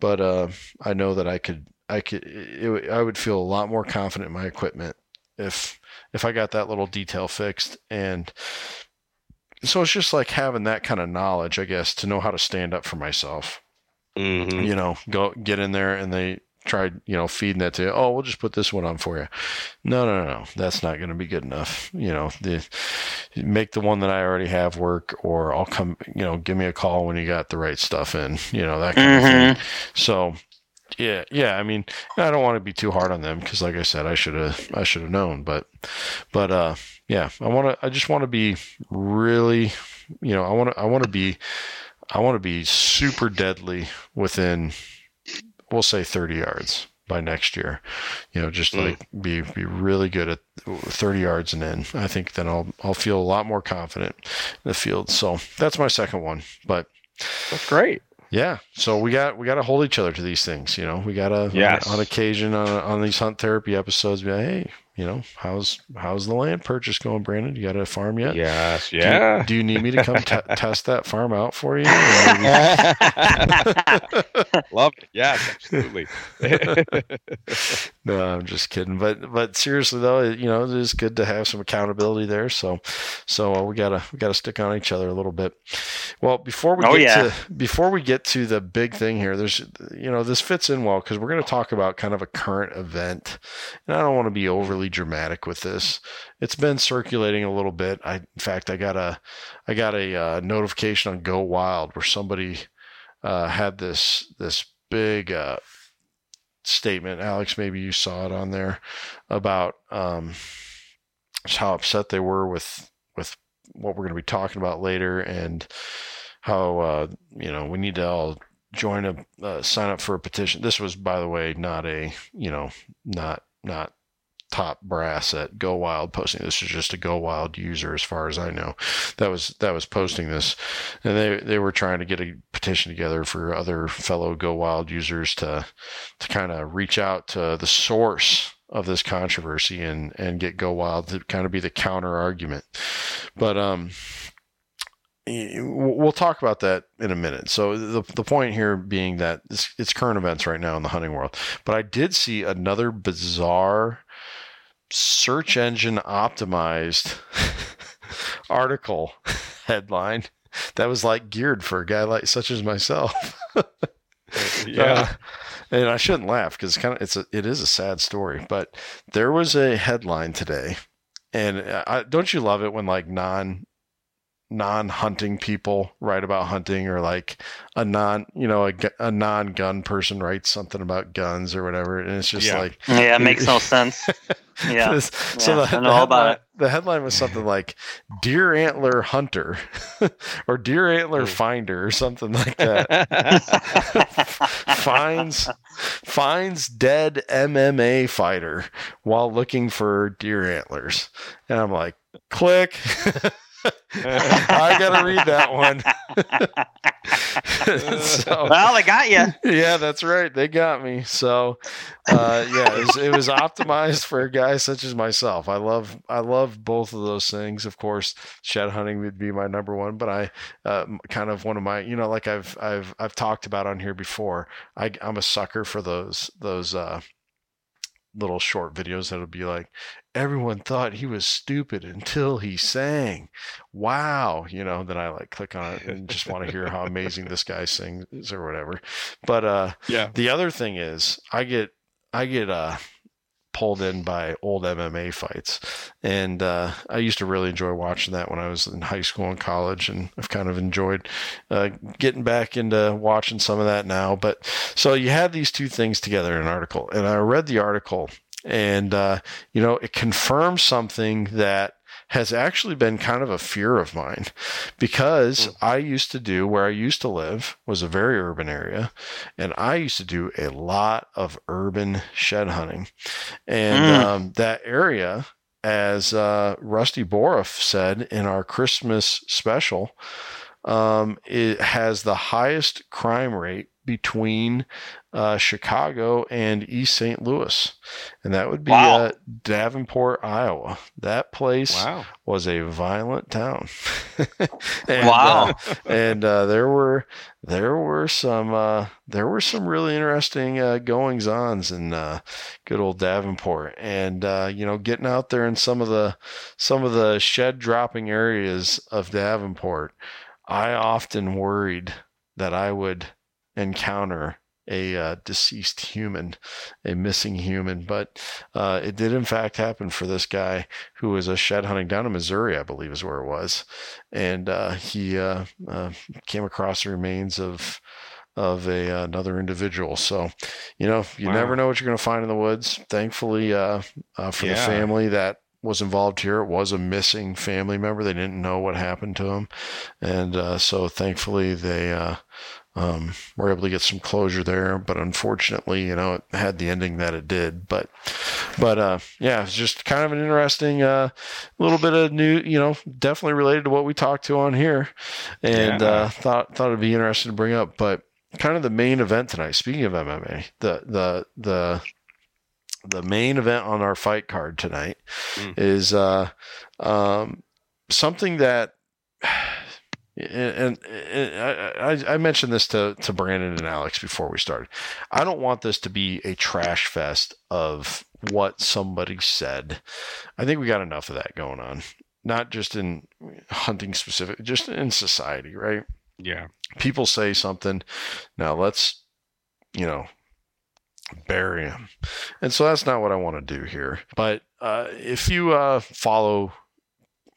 but uh, I know that I could I could it, I would feel a lot more confident in my equipment if if I got that little detail fixed and so it's just like having that kind of knowledge, I guess, to know how to stand up for myself. Mm-hmm. You know, go get in there and they tried, you know, feeding that to you. Oh, we'll just put this one on for you. No, no, no, that's not going to be good enough. You know, the make the one that I already have work, or I'll come. You know, give me a call when you got the right stuff in. You know, that kind mm-hmm. of thing. So. Yeah, yeah. I mean, I don't want to be too hard on them because, like I said, I should have, I should have known. But, but, uh, yeah, I want to, I just want to be really, you know, I want to, I want to be, I want to be super deadly within we'll say 30 yards by next year. You know, just mm. like be be really good at 30 yards and in. I think then I'll I'll feel a lot more confident in the field. So that's my second one. But that's great. Yeah. So we got we got to hold each other to these things. You know, we got to yes. on, on occasion on on these hunt therapy episodes be like, hey, you know, how's how's the land purchase going, Brandon? You got a farm yet? Yes, yeah. Do you, do you need me to come t- test that farm out for you? Love it. Yes, absolutely. no, I'm just kidding. But but seriously though, you know, it is good to have some accountability there. So so uh, we gotta we gotta stick on each other a little bit. Well, before we oh, get yeah. to before we get to the big thing here, there's you know this fits in well because we're going to talk about kind of a current event, and I don't want to be overly overly dramatic with this. It's been circulating a little bit. I, in fact, I got a, I got a uh, notification on GoWild where somebody uh, had this this big uh, statement. Alex, maybe you saw it on there about um, how upset they were with with what we're going to be talking about later and how uh, you know we need to all join a uh, sign up for a petition. This was, by the way, not a you know not not top brass at GoWild posting. This is just a GoWild user, as far as I know, that was that was posting this, and they they were trying to get a petition together for other fellow GoWild users to to kind of reach out to the source of this controversy and and get GoWild to kind of be the counter argument, but um we'll talk about that in a minute. So the the point here being that it's, it's, current events right now in the hunting world. But I did see another bizarre search engine optimized article headline that was like geared for a guy like such as myself. yeah. Uh, and I shouldn't laugh because it's kind of it's a it is a sad story, but there was a headline today, and I, don't you love it when like non non-hunting people write about hunting or like a non you know a, a non-gun person writes something about guns or whatever and it's just yeah. like yeah it makes no sense. Yeah. So yeah, the, the, headline, the, headline, was something like deer antler hunter or deer antler mm. finder or something like that. Finds finds dead mma fighter while looking for deer antlers. And i'm like click I gotta read that one. so, well, they got you. Yeah, that's right. They got me. So, uh, yeah, it was, it was, optimized for a guy such as myself. I love, I love both of those things. Of course, shed hunting would be my number one, but I, uh, kind of one of my, you know, like I've, I've, I've talked about on here before. I, I'm a sucker for those, those, uh, little short videos that'll be like everyone thought he was stupid until he sang wow you know then i like click on it and just want to hear how amazing this guy sings or whatever but uh yeah the other thing is i get i get uh pulled in by old MMA fights. And uh, I used to really enjoy watching that when I was in high school and college. And I've kind of enjoyed uh, getting back into watching some of that now. But so you had these two things together in an article. And I read the article and, uh, you know, it confirms something that has actually been kind of a fear of mine because mm. I used to do where I used to live was a very urban area and I used to do a lot of urban shed hunting. And mm. um, that area, as uh, Rusty Boroff said in our Christmas special, um, it has the highest crime rate between uh, Chicago and East St. Louis, and that would be wow. uh, Davenport, Iowa. That place wow. was a violent town. and, wow! Uh, and uh, there were there were some uh, there were some really interesting uh, goings ons in good old Davenport, and you know, getting out there in some of the some of the shed dropping areas of Davenport. I often worried that I would encounter a uh, deceased human, a missing human. But uh, it did, in fact, happen for this guy who was a shed hunting down in Missouri, I believe is where it was. And uh, he uh, uh, came across the remains of of a uh, another individual. So, you know, you wow. never know what you're going to find in the woods. Thankfully, for yeah. the family that was involved here. It was a missing family member. They didn't know what happened to him, and uh, so thankfully they uh, um, we're able to get some closure there, but unfortunately, you know, it had the ending that it did. But, but uh, yeah, it's just kind of an interesting uh, little bit of new, you know, definitely related to what we talked to on here, and yeah. uh, thought thought it'd be interesting to bring up. But kind of the main event tonight. Speaking of MMA, the the the the main event on our fight card tonight mm. is uh, um, something that and, and I, I, mentioned this to, to Brandon and Alex before we started. I don't want this to be a trash fest of what somebody said. I think we got enough of that going on, not just in hunting specific, just in society, right? Yeah. People say something. Now let's, you know, bury him. And so that's not what I want to do here. But uh, if you uh, follow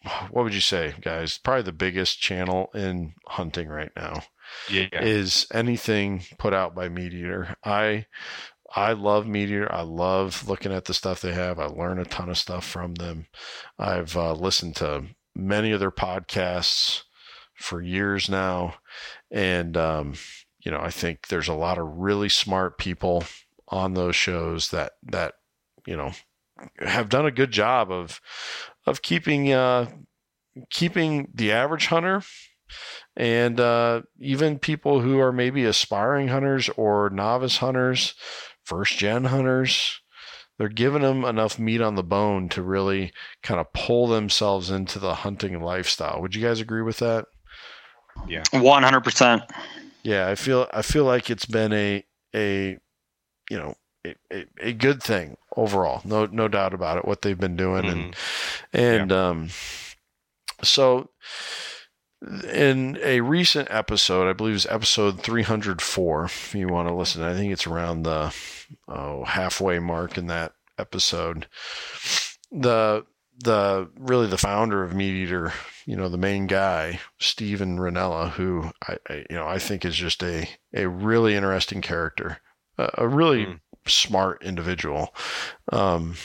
what would you say, guys? Probably the biggest channel in hunting right now. Yeah. Is anything put out by Meat Eater. I I love Meat Eater. I love looking at the stuff they have. I learn a ton of stuff from them. I've uh, listened to many of their podcasts for years now, and um, you know I think there's a lot of really smart people on those shows that that you know have done a good job of of keeping uh, keeping the average hunter and uh, even people who are maybe aspiring hunters or novice hunters, first gen hunters, they're giving them enough meat on the bone to really kind of pull themselves into the hunting lifestyle. Would you guys agree with that? Yeah, one hundred percent. Yeah, I feel I feel like it's been a a you know a, a, a, good thing overall. No no doubt about it. What they've been doing mm-hmm. and and yeah. um so, in a recent episode, I believe it's episode 304, if you want to listen, I think it's around the oh, halfway mark in that episode. The the really the founder of Meat Eater, you know, the main guy, Steven Rinella, who I, I, you know I think is just a a really interesting character, a, a really mm. Smart individual. Um,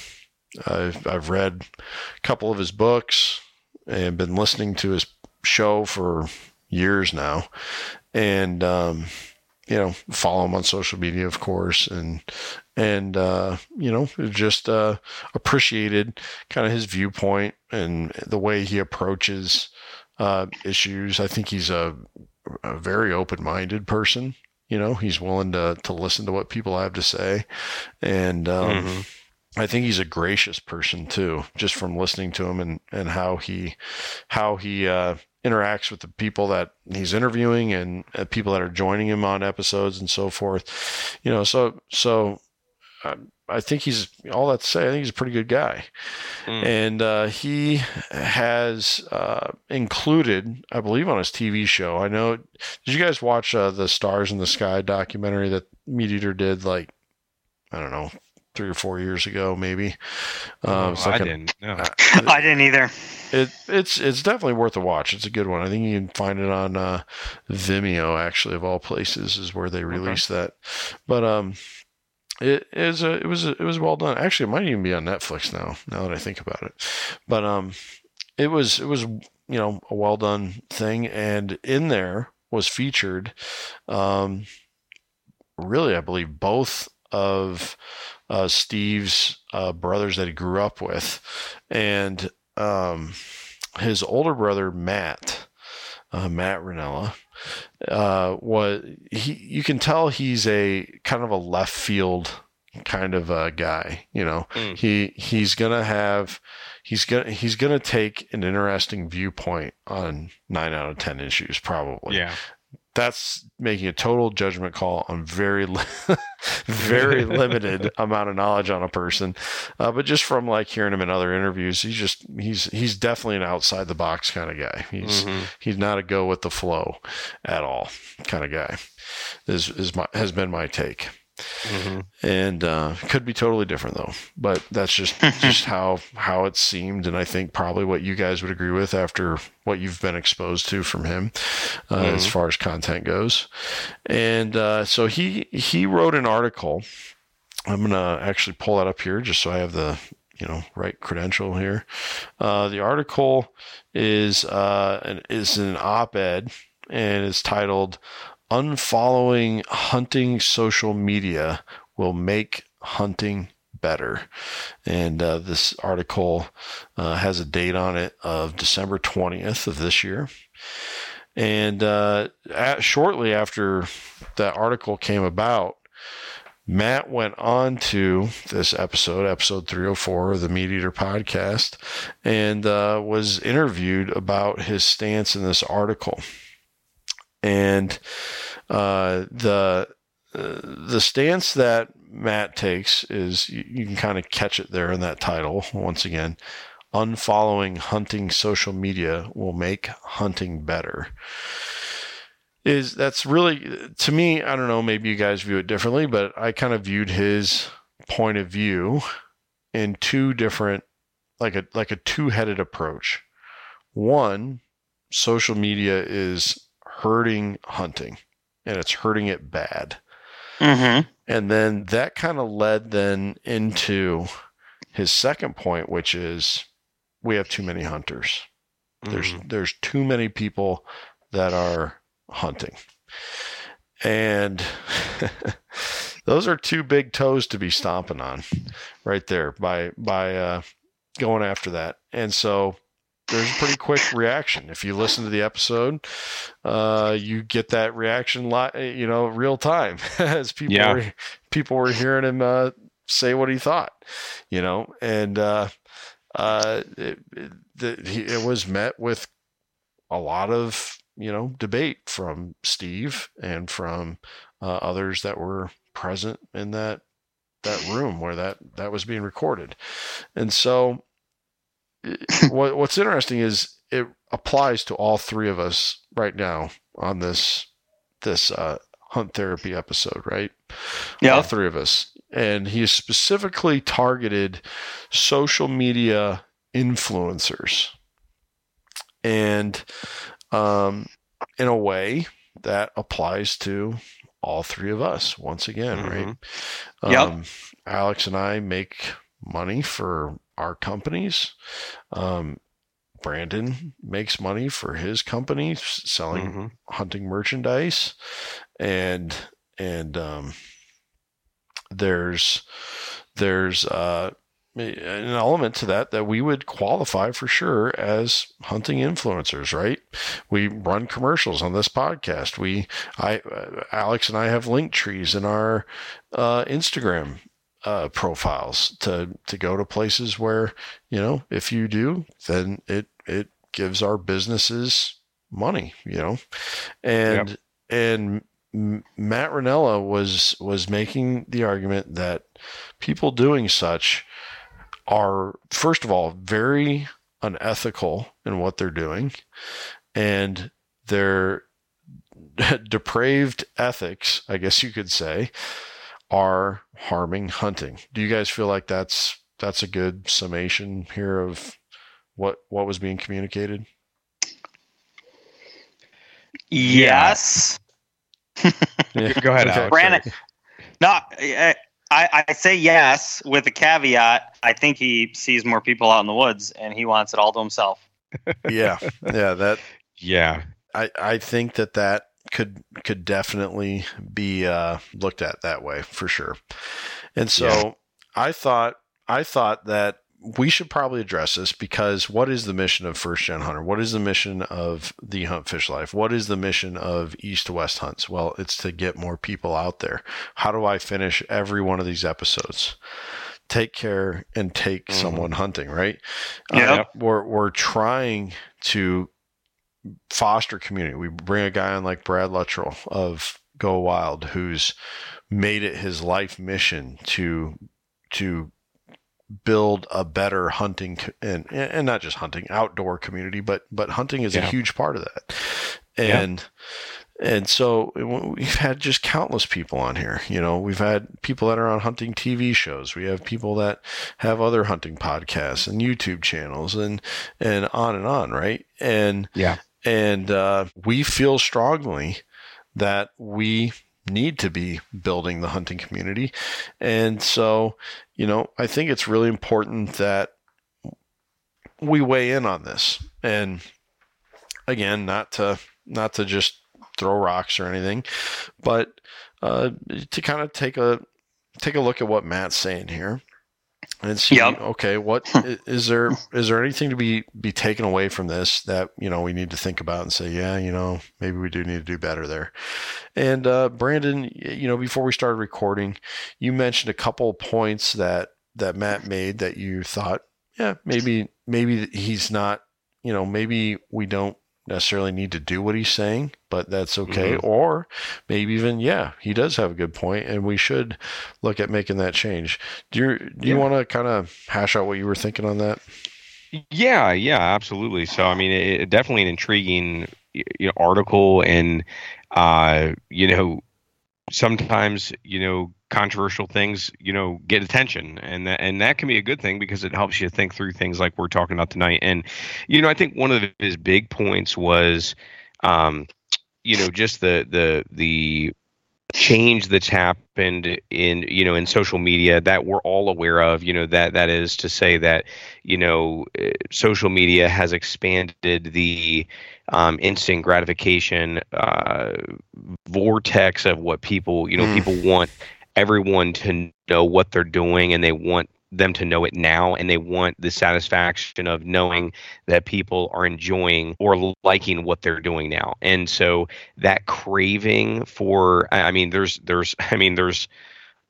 I've I've read a couple of his books and been listening to his show for years now, and um, you know, follow him on social media, of course, and and uh, you know, just uh, appreciated kind of his viewpoint and the way he approaches uh, issues. I think he's a, a very open-minded person. You know, he's willing to to listen to what people have to say, and um, mm-hmm I think he's a gracious person too, just from listening to him and, and how he how he uh, interacts with the people that he's interviewing and uh, people that are joining him on episodes and so forth. You know, so so uh, I think he's all that to say. I think he's a pretty good guy, mm. and uh, he has uh, included, I believe, on his TV show. I know. Did you guys watch uh, the Stars in the Sky documentary that Meat Eater did? Like, I don't know, three or four years ago, maybe. Um, oh, I didn't. No. Uh, I didn't either. It it's it's definitely worth a watch. It's a good one. I think you can find it on uh, Vimeo. Actually, of all places, is where they released okay. that. But um, it is a, it was a, it was well done. Actually, it might even be on Netflix now. Now that I think about it, but um, it was it was you know a well done thing, and in there was featured um, really I believe both of uh, Steve's uh, brothers that he grew up with, and um, his older brother Matt, uh, Matt Rinella, uh, was he? You can tell he's a kind of a left field kind of a guy. You know, mm. he he's gonna have he's gonna he's gonna take an interesting viewpoint on nine out of ten issues probably. Yeah that's making a total judgment call on very very limited amount of knowledge on a person. Uh, but just from like hearing him in other interviews he's just he's he's definitely an outside the box kind of guy. He's mm-hmm. he's not a go with the flow at all kind of guy is is my has been my take Mm-hmm. And uh, could be totally different though, but that's just just how how it seemed, and I think probably what you guys would agree with after what you've been exposed to from him, uh, mm-hmm. as far as content goes. And uh, so he he wrote an article. I'm gonna actually pull that up here just so I have the you know right credential here. Uh, the article is uh, an, is an op-ed and it's titled unfollowing hunting social media will make hunting better. And uh, this article uh, has a date on it of December 20th of this year. And uh, at, shortly after that article came about, Matt went on to this episode, episode 304 of the Meat Eater podcast, and uh, was interviewed about his stance in this article and uh, the uh, the stance that Matt takes is you, you can kind of catch it there in that title once again. Unfollowing hunting social media will make hunting better. Is that's really to me? I don't know. Maybe you guys view it differently, but I kind of viewed his point of view in two different, like a like a two headed approach. One, social media is hurting hunting and it's hurting it bad. Mm-hmm. And then that kind of led then into his second point, which is we have too many hunters. Mm-hmm. There's there's too many people that are hunting. And those are two big toes to be stomping on right there by by uh, going after that. And so there's a pretty quick reaction. If you listen to the episode, uh, you get that reaction, li- you know, real time as people yeah. were, people were hearing him uh, say what he thought, you know, and uh, uh, it, it, it was met with a lot of you know debate from Steve and from uh, others that were present in that that room where that that was being recorded, and so what, what's interesting is it applies to all three of us right now on this this uh, hunt therapy episode, right? Yeah, all three of us, and he specifically targeted social media influencers, and um, in a way that applies to all three of us once again, mm-hmm. right? Um, yep. Alex and I make money for our companies. Um, Brandon makes money for his company selling mm-hmm. hunting merchandise, and and um, there's there's uh, an element to that that we would qualify for sure as hunting influencers, right? We run commercials on this podcast. We, I, uh, Alex and I have link trees in our uh, Instagram uh, profiles to to go to places where you know if you do, then it it gives our businesses money, you know, and yep. and Matt Rinella was was making the argument that people doing such are first of all very unethical in what they're doing, and their depraved ethics, I guess you could say, are harming hunting. Do you guys feel like that's that's a good summation here of what what was being communicated? Yes. yeah. Go ahead, okay. Brandon. No, I, I say yes with a caveat. I think he sees more people out in the woods and he wants it all to himself. yeah, yeah, that. Yeah, I I think that that could could definitely be uh, looked at that way for sure. And so yeah. I thought I thought that we should probably address this because what is the mission of First Gen Hunter? What is the mission of the Hunt Fish Life? What is the mission of East2West Hunts? Well, it's to get more people out there. How do I finish every one of these episodes? Take care and take mm-hmm. someone hunting, right? Yeah. Uh, we're we're trying to foster community. We bring a guy on like Brad Luttrell of GoWild, who's made it his life mission to to build a better hunting and and not just hunting outdoor community but but hunting is yeah. a huge part of that and yeah. and so we've had just countless people on here you know we've had people that are on hunting tv shows we have people that have other hunting podcasts and youtube channels and and on and on right and yeah and uh, we feel strongly that we need to be building the hunting community. And so, you know, I think it's really important that we weigh in on this. And again, not to not to just throw rocks or anything, but uh, to kind of take a take a look at what Matt's saying here and see yep. okay what is there is there anything to be be taken away from this that you know we need to think about and say yeah you know maybe we do need to do better there and uh, brandon you know before we started recording you mentioned a couple of points that that matt made that you thought yeah maybe maybe he's not you know maybe we don't necessarily need to do what he's saying, but that's okay. Mm-hmm. Or maybe even, yeah, he does have a good point, and we should look at making that change. Do you do you want to kind of hash out what you were thinking on that? Yeah, yeah, absolutely. So, I mean, it, definitely an intriguing you know, article, and uh, you know, sometimes you know controversial things you know get attention and that, and that can be a good thing because it helps you think through things like we're talking about tonight and you know i think one of his big points was um you know just the the the change that's happened in you know in social media that we're all aware of you know that that is to say that you know uh, social media has expanded the um, instant gratification uh, vortex of what people you know mm. people want everyone to know what they're doing and they want them to know it now and they want the satisfaction of knowing that people are enjoying or liking what they're doing now. And so that craving for i mean there's there's i mean there's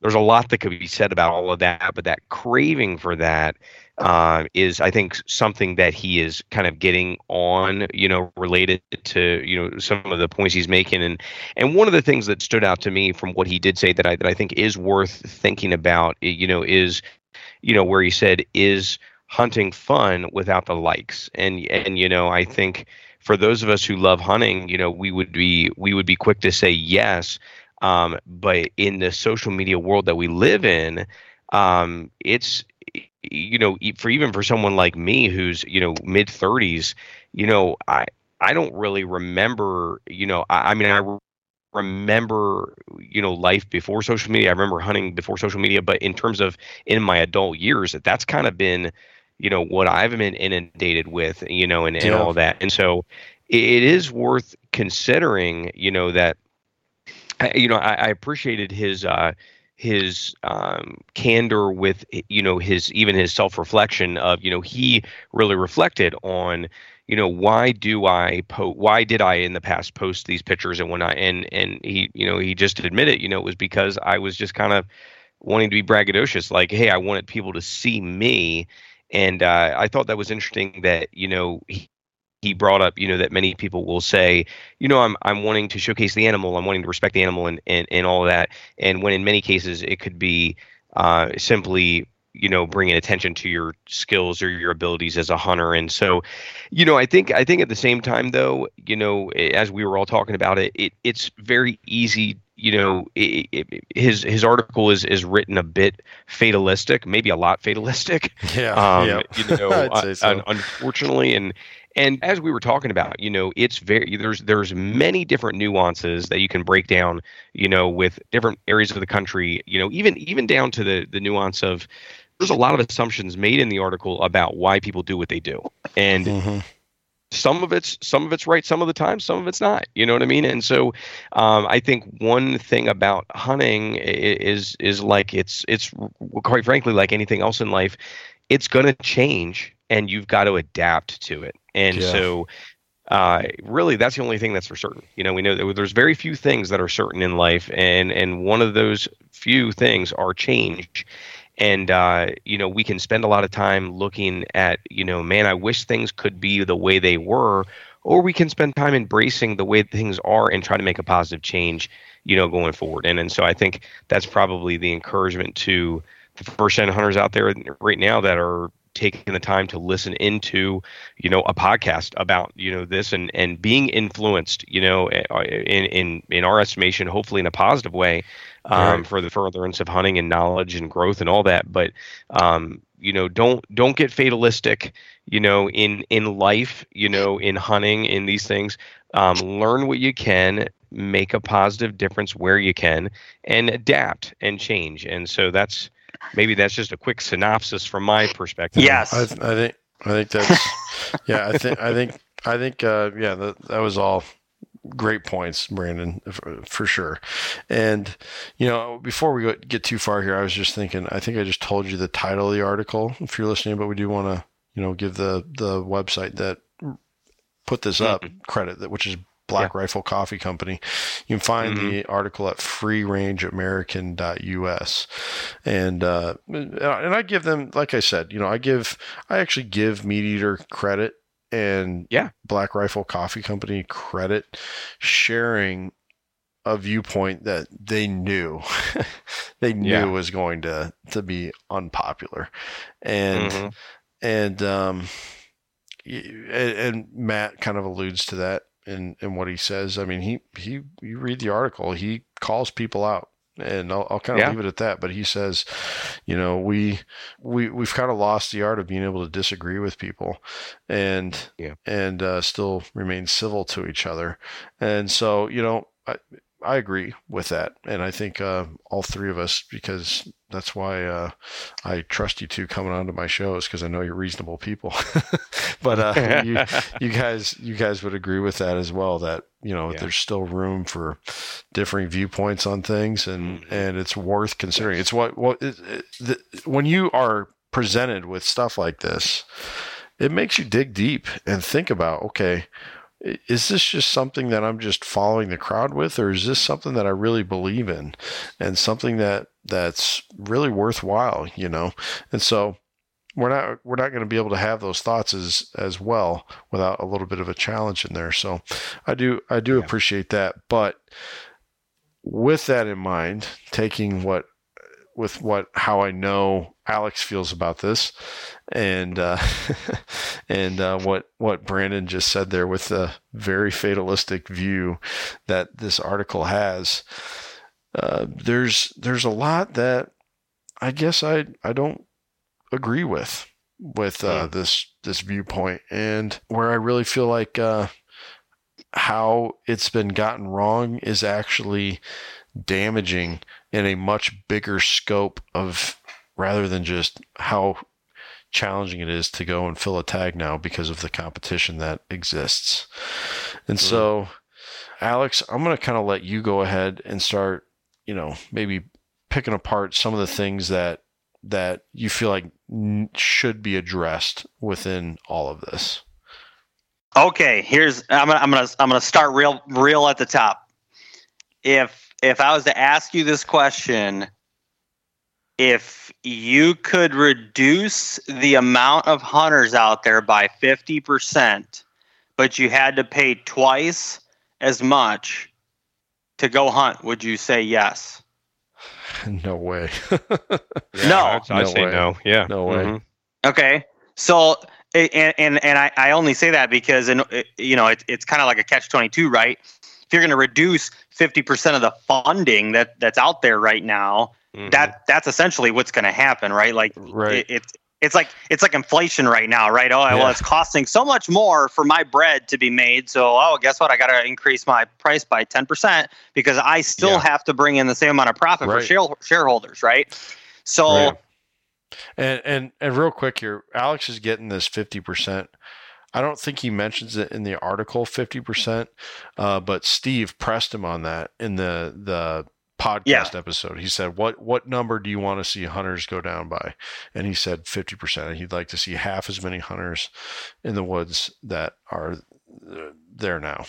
there's a lot that could be said about all of that but that craving for that uh, is I think something that he is kind of getting on, you know, related to you know some of the points he's making, and and one of the things that stood out to me from what he did say that I that I think is worth thinking about, you know, is you know where he said is hunting fun without the likes, and and you know I think for those of us who love hunting, you know, we would be we would be quick to say yes, um, but in the social media world that we live in, um, it's you know, for even for someone like me who's you know mid thirties, you know, I I don't really remember, you know, I, I mean, I remember you know life before social media. I remember hunting before social media, but in terms of in my adult years, that that's kind of been you know what I've been inundated with, you know, and, and yeah. all that. And so it is worth considering, you know, that you know I, I appreciated his uh, his um, candor with you know his even his self reflection of you know he really reflected on you know why do I post why did I in the past post these pictures? And when I and and he you know he just admitted you know it was because I was just kind of wanting to be braggadocious like hey I wanted people to see me. And uh, I thought that was interesting that you know he, he brought up, you know, that many people will say, you know, I'm I'm wanting to showcase the animal, I'm wanting to respect the animal, and and, and all of that. And when in many cases it could be uh, simply, you know, bringing attention to your skills or your abilities as a hunter. And so, you know, I think I think at the same time, though, you know, as we were all talking about it, it it's very easy you know it, it, his his article is is written a bit fatalistic maybe a lot fatalistic yeah, um, yeah. you know uh, so. unfortunately and and as we were talking about, you know, it's very there's there's many different nuances that you can break down, you know, with different areas of the country, you know, even even down to the the nuance of there's a lot of assumptions made in the article about why people do what they do. And mm-hmm some of it's some of it's right some of the time some of it's not you know what i mean and so um, i think one thing about hunting is is like it's it's quite frankly like anything else in life it's going to change and you've got to adapt to it and yeah. so, uh, really, that's the only thing that's for certain. You know, we know that there's very few things that are certain in life, and and one of those few things are change. And uh, you know, we can spend a lot of time looking at, you know, man, I wish things could be the way they were, or we can spend time embracing the way things are and try to make a positive change, you know, going forward. And and so I think that's probably the encouragement to the first gen hunters out there right now that are taking the time to listen into you know a podcast about you know this and and being influenced you know in in in our estimation hopefully in a positive way um, right. for the furtherance of hunting and knowledge and growth and all that. But um, you know don't don't get fatalistic you know in in life you know in hunting in these things. Um, learn what you can make a positive difference where you can and adapt and change. And so that's maybe that's just a quick synopsis from my perspective. Yes, I, th- I think I think that's yeah. I think I think I think uh, yeah. That that was all great points, Brandon, for, for, sure. And you know, before we get too far here, I was just thinking. I think I just told you the title of the article if you're listening, but we do want to you know give the the website that put this up mm-hmm. credit that which is Black yeah. Rifle Coffee Company. You can find mm-hmm. the article at freerangeamerican.us. And uh, and I give them, like I said, you know, I give, I actually give Meat Eater credit and yeah, Black Rifle Coffee Company credit sharing a viewpoint that they knew they knew yeah. was going to to be unpopular and mm-hmm. and um and, and Matt kind of alludes to that in in what he says. I mean, he he you read the article, he calls people out. And I'll, I'll kind of yeah. leave it at that. But he says, you know, we we we've kind of lost the art of being able to disagree with people, and yeah. and uh, still remain civil to each other. And so, you know, I, I agree with that, and I think uh, all three of us, because that's why uh, I trust you two coming onto my shows because I know you're reasonable people. but uh, you, you, guys, you guys would agree with that as well. That you know, yeah. there's still room for differing viewpoints on things, and mm-hmm. and it's worth considering. It's what what it, it, the, when you are presented with stuff like this, it makes you dig deep and think about okay is this just something that I'm just following the crowd with, or is this something that I really believe in and something that that's really worthwhile, you know? And so we're not we're not going to be able to have those thoughts as as well without a little bit of a challenge in there. So I do I do yeah. appreciate that, but with that in mind, taking what with what how I know Alex feels about this, and uh, and uh, what what Brandon just said there with the very fatalistic view that this article has. Uh, there's there's a lot that I guess I I don't agree with with uh, this this viewpoint, and where I really feel like uh, how it's been gotten wrong is actually damaging in a much bigger scope of rather than just how challenging it is to go and fill a tag now because of the competition that exists. And mm-hmm. so, Alex, I'm going to kind of let you go ahead and start, you know, maybe picking apart some of the things that that you feel like should be addressed within all of this. Okay, here's I'm gonna I'm gonna I'm gonna start real real at the top. If if I was to ask you this question, if you could reduce the amount of hunters out there by 50%, but you had to pay twice as much to go hunt, would you say yes? No way. yeah, no. I'd, I'd no say way. no. Yeah. No way. Mm-hmm. Okay. So, and, and, and I, I only say that because, in, you know, it, it's kind of like a catch 22, right? If you're going to reduce 50% of the funding that that's out there right now mm-hmm. that that's essentially what's going to happen right like right. It, it's it's like it's like inflation right now right oh yeah. well it's costing so much more for my bread to be made so oh guess what i got to increase my price by 10% because i still yeah. have to bring in the same amount of profit right. for share, shareholders right so right. and and and real quick here alex is getting this 50% I don't think he mentions it in the article 50%, uh, but Steve pressed him on that in the the podcast yeah. episode. He said, "What what number do you want to see hunters go down by?" And he said 50%. He'd like to see half as many hunters in the woods that are there now.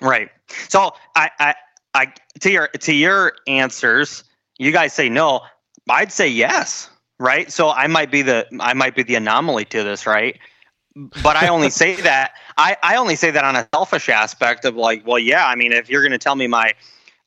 Right. So I I I to your to your answers, you guys say no. I'd say yes, right? So I might be the I might be the anomaly to this, right? but I only say that I, I only say that on a selfish aspect of like, well, yeah, I mean, if you're going to tell me my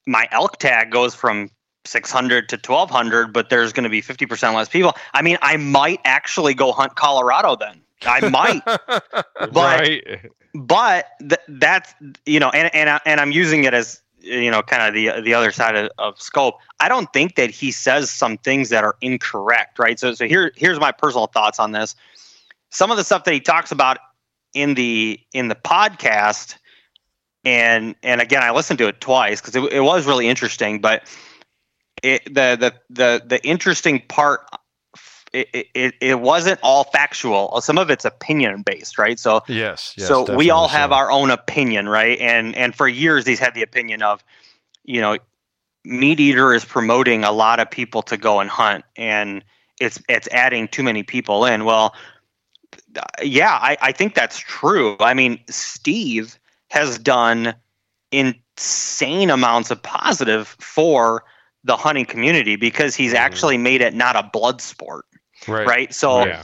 my elk tag goes from 600 to 1200, but there's going to be 50% less people, I mean, I might actually go hunt Colorado then. I might, but right. but th- that's you know, and and and I'm using it as you know, kind of the the other side of, of scope. I don't think that he says some things that are incorrect, right? So so here here's my personal thoughts on this some of the stuff that he talks about in the in the podcast and and again i listened to it twice because it, it was really interesting but it, the the the the interesting part it, it, it wasn't all factual some of it's opinion based right so yes, yes so we all have so. our own opinion right and and for years he's had the opinion of you know meat eater is promoting a lot of people to go and hunt and it's it's adding too many people in well yeah, I, I think that's true. I mean, Steve has done insane amounts of positive for the hunting community because he's mm-hmm. actually made it not a blood sport. Right. Right. So, yeah.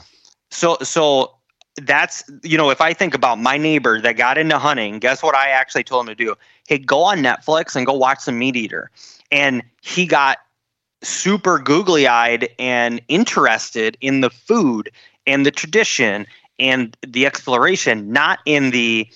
so, so that's, you know, if I think about my neighbor that got into hunting, guess what I actually told him to do? Hey, go on Netflix and go watch some Meat Eater. And he got super googly eyed and interested in the food and the tradition and the exploration, not in the,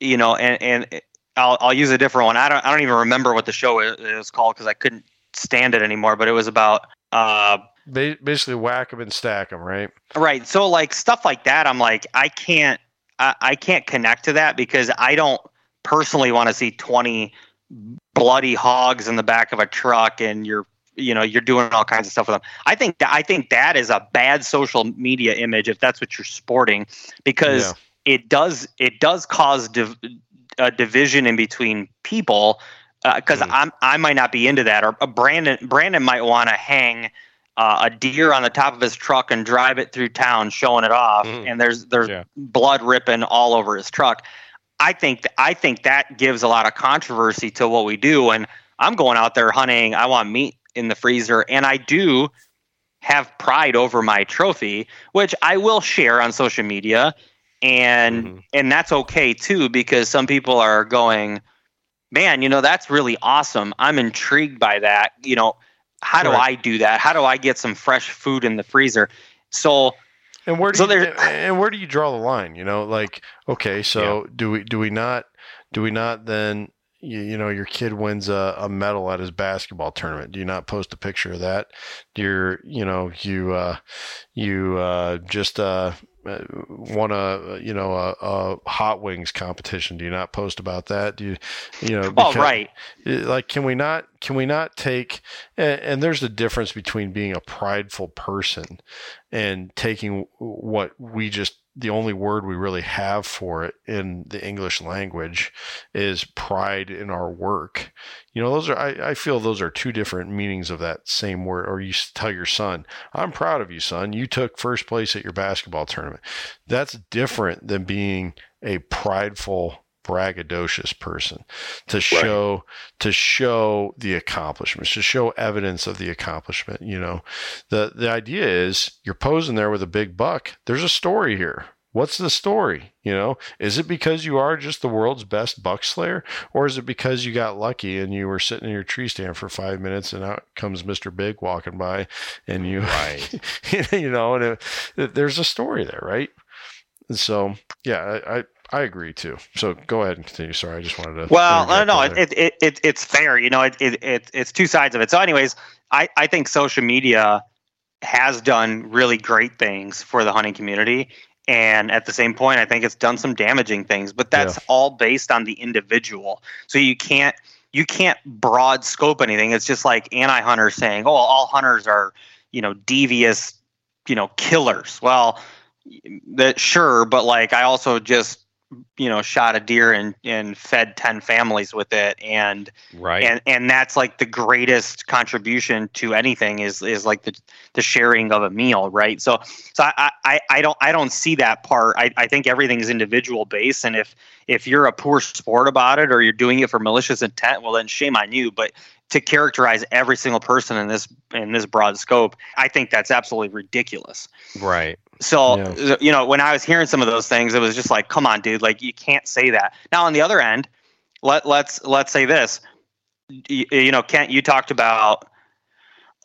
you know, and, and I'll, I'll use a different one. I don't, I don't even remember what the show is, is called because I couldn't stand it anymore, but it was about, uh, basically whack them and stack them, right? Right. So like stuff like that, I'm like, I can't, I, I can't connect to that because I don't personally want to see 20 bloody hogs in the back of a truck and you're you know you're doing all kinds of stuff with them. I think that I think that is a bad social media image if that's what you're sporting because yeah. It does it does cause div, a division in between people because uh, mm. I'm I might not be into that or Brandon Brandon might want to hang uh, a deer on the top of his truck and drive it through town showing it off mm. and there's there's yeah. blood ripping all over his truck. I think th- I think that gives a lot of controversy to what we do and I'm going out there hunting. I want meat in the freezer, and I do have pride over my trophy, which I will share on social media, and mm-hmm. and that's okay too because some people are going, man, you know that's really awesome. I'm intrigued by that. You know, how do I do that? How do I get some fresh food in the freezer? So. And where do so you, and where do you draw the line? You know, like okay, so yeah. do we do we not do we not then you, you know your kid wins a, a medal at his basketball tournament do you not post a picture of that you're you know you uh, you uh, just uh Uh, won a you know a, a, hot wings competition. Do you not post about that? Do you you know because, oh right. Uh, like can we not can we not take and, and there's a difference between being a prideful person and taking what we just the only word we really have for it in the English language is pride in our work. You know, those are, I, I, feel those are two different meanings of that same word. Or you tell your son, I'm proud of you, son. You took first place at your basketball tournament. That's different than being a prideful braggadocious person to show right. to show the accomplishments to show evidence of the accomplishment you know. The the idea is you're posing there with a big buck. There's a story here. What's the story you know? Is it because you are just the world's best buck slayer or is it because you got lucky and you were sitting in your tree stand for five minutes and out comes mr big walking by and you right. you know and it, there's a story there right? And so yeah I, I agree too. So go ahead and continue. Sorry, I just wanted to. Well, no, no, it, it, it, it's fair. You know, it, it, it, it's two sides of it. So, anyways, I, I think social media has done really great things for the hunting community. And at the same point, I think it's done some damaging things, but that's yeah. all based on the individual. So you can't you can't broad scope anything. It's just like anti hunters saying, "Oh, all hunters are you know devious, you know killers." Well, that sure, but like I also just you know shot a deer and and fed 10 families with it. And right. and and that's like the greatest contribution to anything is is like the the sharing of a meal right? So so i i, I don't i don't see that part. I i think everything is individual based. And if if you're a poor sport about it or you're doing it for malicious intent well then shame on you. But to characterize every single person in this in this broad scope i think that's absolutely ridiculous right So yeah. you know, when I was hearing some of those things, it was just like, come on, dude, like you can't say that. Now on the other end, let let's let's say this. You, you know, Kent, you talked about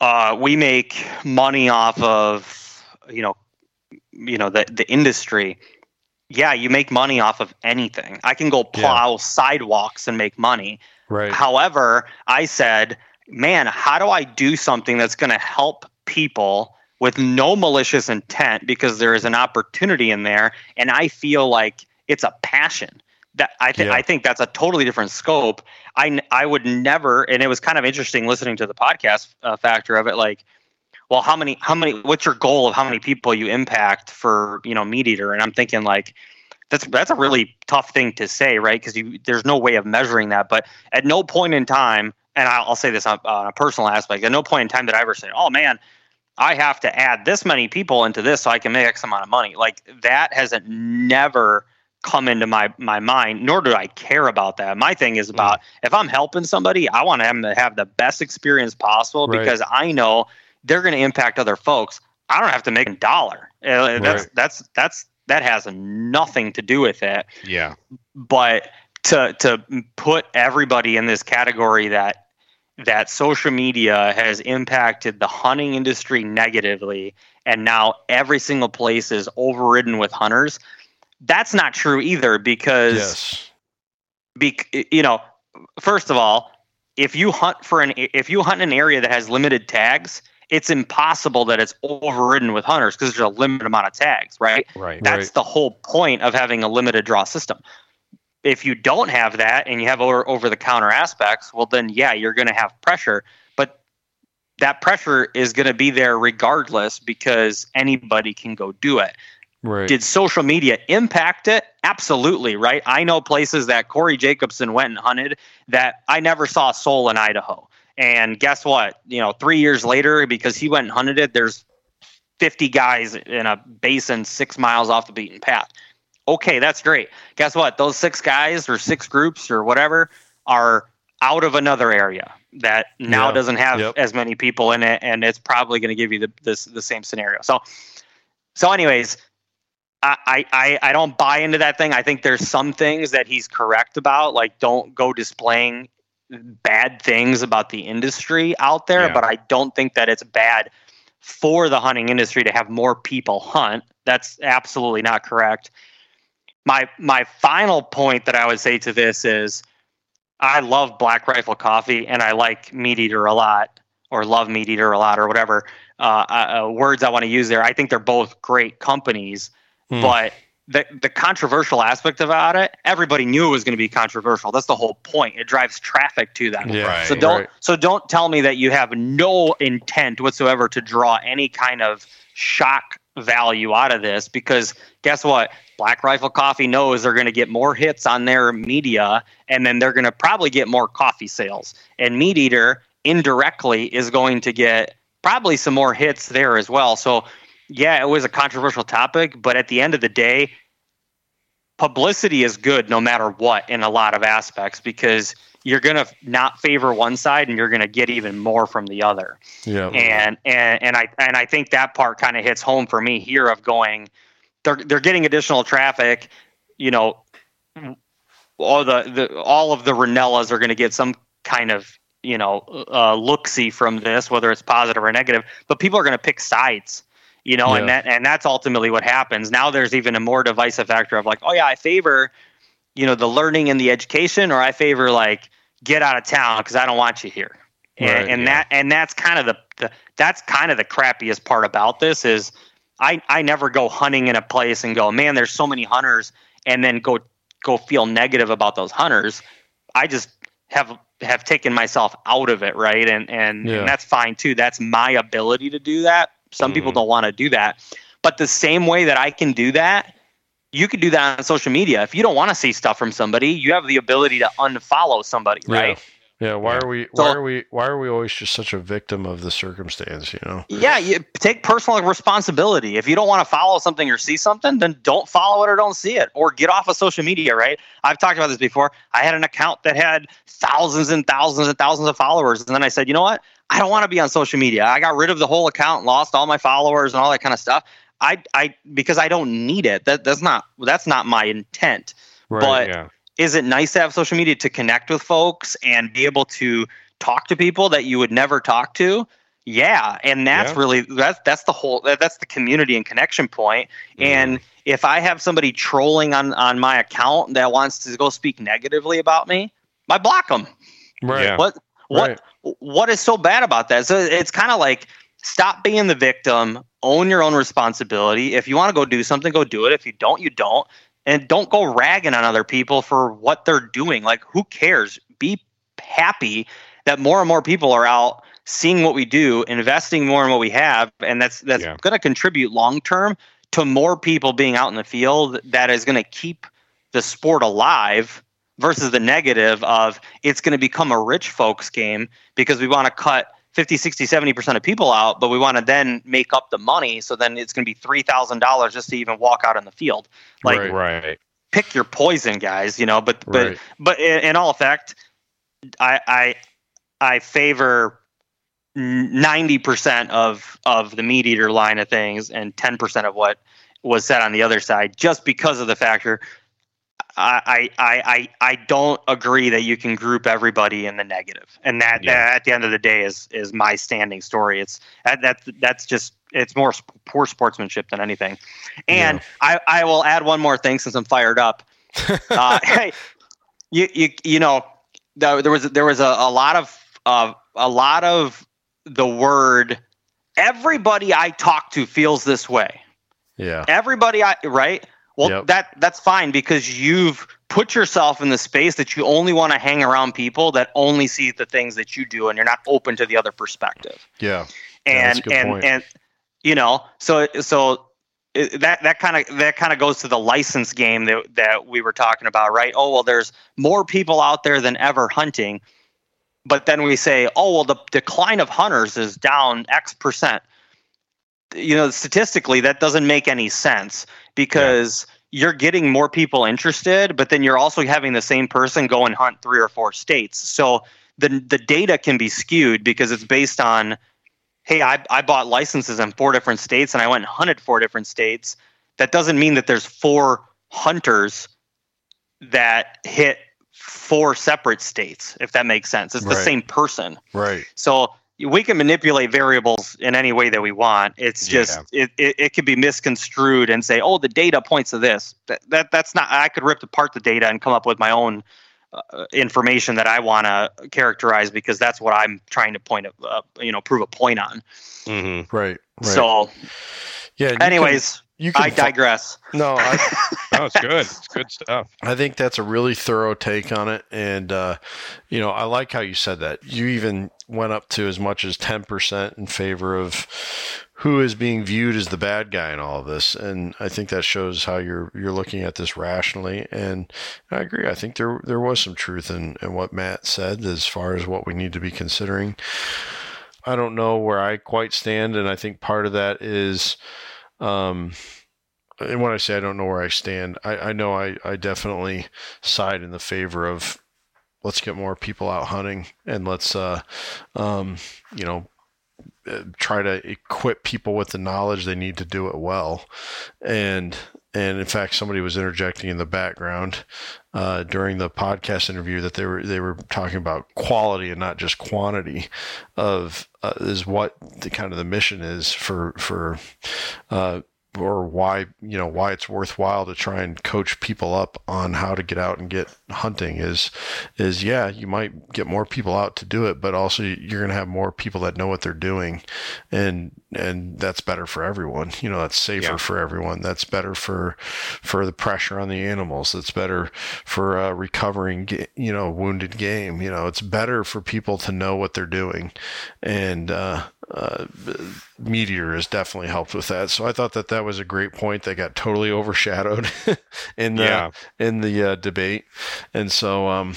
uh, we make money off of you know you know the the industry yeah you make money off of anything i can go plow yeah. sidewalks and make money right however i said man how do i do something that's going to help people with no malicious intent because there is an opportunity in there and i feel like it's a passion that I think yeah. I think that's a totally different scope. I I would never, and it was kind of interesting listening to the podcast uh, factor of it. Like, well, how many how many? What's your goal of how many people you impact for you know MeatEater? And I'm thinking like. That's that's a really tough thing to say, right? Because there's no way of measuring that. But at no point in time, and I'll, I'll say this on, on a personal aspect, at no point in time did I ever say, "Oh man, I have to add this many people into this so I can make X amount of money." Like that hasn't never come into my my mind nor do i care about that my thing is about mm. if i'm helping somebody i want them to have the best experience possible right. because i know they're going to impact other folks i don't have to make a dollar uh, that's that's that's that has nothing to do with it yeah but to to put everybody in this category that that social media has impacted the hunting industry negatively and now every single place is overridden with hunters that's not true either because yes. be, you know first of all if you hunt for an if you hunt in an area that has limited tags it's impossible that it's overridden with hunters because there's a limited amount of tags right right that's right. the whole point of having a limited draw system if you don't have that and you have over over the counter aspects well then yeah you're going to have pressure but that pressure is going to be there regardless because anybody can go do it Right. Did social media impact it? Absolutely, right? I know places that Corey Jacobson went and hunted that I never saw a soul in Idaho. And guess what? You know, three years later, because he went and hunted it, there's 50 guys in a basin six miles off the beaten path. Okay, that's great. Guess what? Those six guys or six groups or whatever are out of another area that now yeah. doesn't have yep. as many people in it, and it's probably going to give you the this the same scenario. So, so anyways, I, I, I don't buy into that thing. I think there's some things that he's correct about, like don't go displaying bad things about the industry out there, yeah. but I don't think that it's bad for the hunting industry to have more people hunt. That's absolutely not correct. My my final point that I would say to this is I love Black Rifle Coffee and I like Meat Eater a lot or love Meat Eater a lot or whatever uh, uh, words I want to use there. I think they're both great companies. Hmm. But the the controversial aspect about it, everybody knew it was going to be controversial. That's the whole point. It drives traffic to them. Yeah, right, so don't right. so don't tell me that you have no intent whatsoever to draw any kind of shock value out of this because guess what? Black Rifle Coffee knows they're going to get more hits on their media and then they're going to probably get more coffee sales. And Meat Eater indirectly is going to get probably some more hits there as well. So yeah, it was a controversial topic, but at the end of the day, publicity is good no matter what in a lot of aspects because you're going to not favor one side and you're going to get even more from the other. Yeah. And and and I and I think that part kind of hits home for me here of going they're they're getting additional traffic, you know, all the, the all of the Rinellas are going to get some kind of you know uh, look see from this, whether it's positive or negative. But people are going to pick sides, you know, yeah. and that and that's ultimately what happens. Now there's even a more divisive factor of like, oh yeah, I favor, you know, the learning and the education, or I favor like get out of town because I don't want you here. And, and yeah. that and that's kind of the, the that's kind of the crappiest part about this is I I never go hunting in a place and go, man, there's so many hunters, and then go go feel negative about those hunters. I just have have taken myself out of it, right? And and, yeah. and that's fine too. That's my ability to do that. Some mm. people don't want to do that. But the same way that I can do that, you can do that on social media. If you don't want to see stuff from somebody, you have the ability to unfollow somebody, right? Yeah, why are we why so, are we why are we always just such a victim of the circumstance, you know? Yeah, you take personal responsibility. If you don't want to follow something or see something, then don't follow it or don't see it or get off of social media, right? I've talked about this before. I had an account that had thousands and thousands and thousands of followers and then I said, "You know what? I don't want to be on social media. I got rid of the whole account, lost all my followers and all that kind of stuff. I I because I don't need it. That that's not that's not my intent. Right, but yeah. is it nice to have social media to connect with folks and be able to talk to people that you would never talk to? Yeah, and that's yeah. really that's that's the whole that's the community and connection point. Mm. And if I have somebody trolling on on my account that wants to go speak negatively about me, I block them. Right. What what right. what is so bad about that? So it's kind of like stop being the victim, own your own responsibility. If you want to go do something, go do it. If you don't, you don't. And don't go ragging on other people for what they're doing. Like who cares? Be happy that more and more people are out seeing what we do, investing more in what we have, and that's that's yeah. going to contribute long term to more people being out in the field. That is going to keep the sport alive versus the negative of it's going to become a rich folks game because we want to cut 50 60 70% of people out but we want to then make up the money so then it's going to be $3000 just to even walk out on the field like right, right. pick your poison guys you know but but right. but in, in all effect i i i favor 90% of of the meat eater line of things and 10% of what was said on the other side just because of the factor I, I I I don't agree that you can group everybody in the negative, and that, yeah. at the end of the day is is my standing story. It's that, that that's just it's more poor sportsmanship than anything. And yeah. I I will add one more thing since I'm fired up. uh, hey, you you you know there was there was a, a lot of uh, a lot of the word everybody I talk to feels this way. Yeah. Everybody I right? Well, yep. that that's fine because you've put yourself in the space that you only want to hang around people that only see the things that you do and you're not open to the other perspective. Yeah. And yeah, and point. and you know, so so uh, that that kind of that kind of goes to the license game that that we were talking about, right? Oh, well there's more people out there than ever hunting but then we say, oh, well, the decline of hunters is down X percent. You know, statistically, that doesn't make any sense because yeah. you're getting more people interested, but then you're also having the same person go and hunt three or four states. So the the data can be skewed because it's based on, hey, I, I bought licenses in four different states and I went and hunted four different states. That doesn't mean that there's four hunters that hit four separate states, if that makes sense. It's the right. same person. Right. So we can manipulate variables in any way that we want. It's just yeah. it, it, it could be misconstrued and say, oh, the data points to this. That, that that's not. I could rip apart the data and come up with my own uh, information that I want to characterize because that's what I'm trying to point, uh, you know, prove a point on. Mm-hmm. Right, right. So, yeah. Anyways, you can I digress. no, I, no, it's good. It's good stuff. I think that's a really thorough take on it, and uh, you know, I like how you said that. You even went up to as much as ten percent in favor of who is being viewed as the bad guy in all of this, and I think that shows how you're you're looking at this rationally. And I agree. I think there there was some truth in, in what Matt said as far as what we need to be considering. I don't know where I quite stand, and I think part of that is um, and when I say I don't know where I stand, I, I know I, I definitely side in the favor of let's get more people out hunting and let's, uh, um, you know, uh, try to equip people with the knowledge they need to do it well. And and in fact, somebody was interjecting in the background uh, during the podcast interview that they were they were talking about quality and not just quantity of uh, is what the kind of the mission is for for uh, or why you know why it's worthwhile to try and coach people up on how to get out and get hunting is is yeah you might get more people out to do it but also you're going to have more people that know what they're doing. And and that's better for everyone. You know that's safer yeah. for everyone. That's better for for the pressure on the animals. That's better for uh, recovering you know wounded game. You know it's better for people to know what they're doing. And uh uh, Eater has definitely helped with that. So I thought that that was a great point that got totally overshadowed in the yeah. in the uh, debate. And so, um,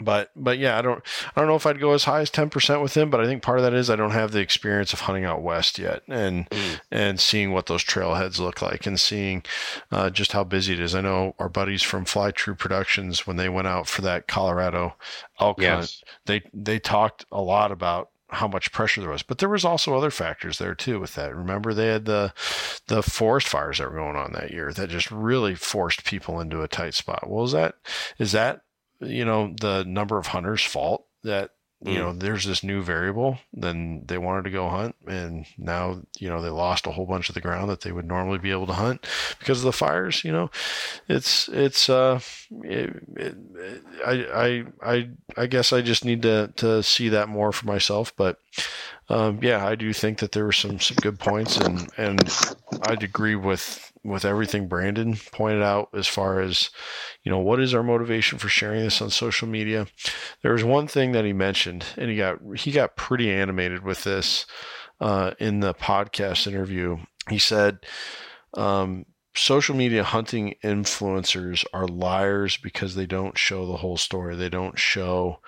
but but yeah, I don't I don't know if I'd go as high as ten percent with him, but I think part of that is I don't have the experience of hunting out west yet, and mm. and seeing what those trailheads look like, and seeing uh, just how busy it is. I know our buddies from Fly True Productions when they went out for that Colorado elk yes. hunt, they they talked a lot about how much pressure there was. But there was also other factors there too with that. Remember they had the the forest fires that were going on that year that just really forced people into a tight spot. Well, is that is that you know the number of hunters' fault that you know, mm. there's this new variable, then they wanted to go hunt, and now you know they lost a whole bunch of the ground that they would normally be able to hunt because of the fires. You know, it's it's uh, it, it, I I I I guess I just need to to see that more for myself, but um, yeah, I do think that there were some some good points, and and I'd agree with with everything Brandon pointed out as far as, you know, what is our motivation for sharing this on social media? There was one thing that he mentioned, and he got he got pretty animated with this uh, in the podcast interview. He said, um, social media hunting influencers are liars because they don't show the whole story. They don't show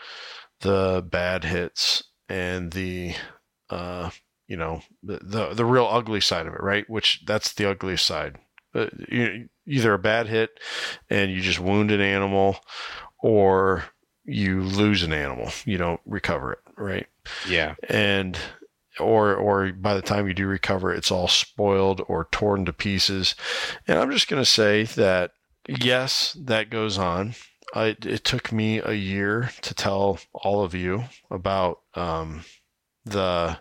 the bad hits and the uh, you know the, the the real ugly side of it, right? Which that's the ugliest side. Uh, either a bad hit and you just wound an animal or you lose an animal. You don't recover it right? Yeah. And or or by the time you do recover it's all spoiled or torn to pieces. And i'm just going to say that yes that goes on. I, it took me a year to tell all of you about um, the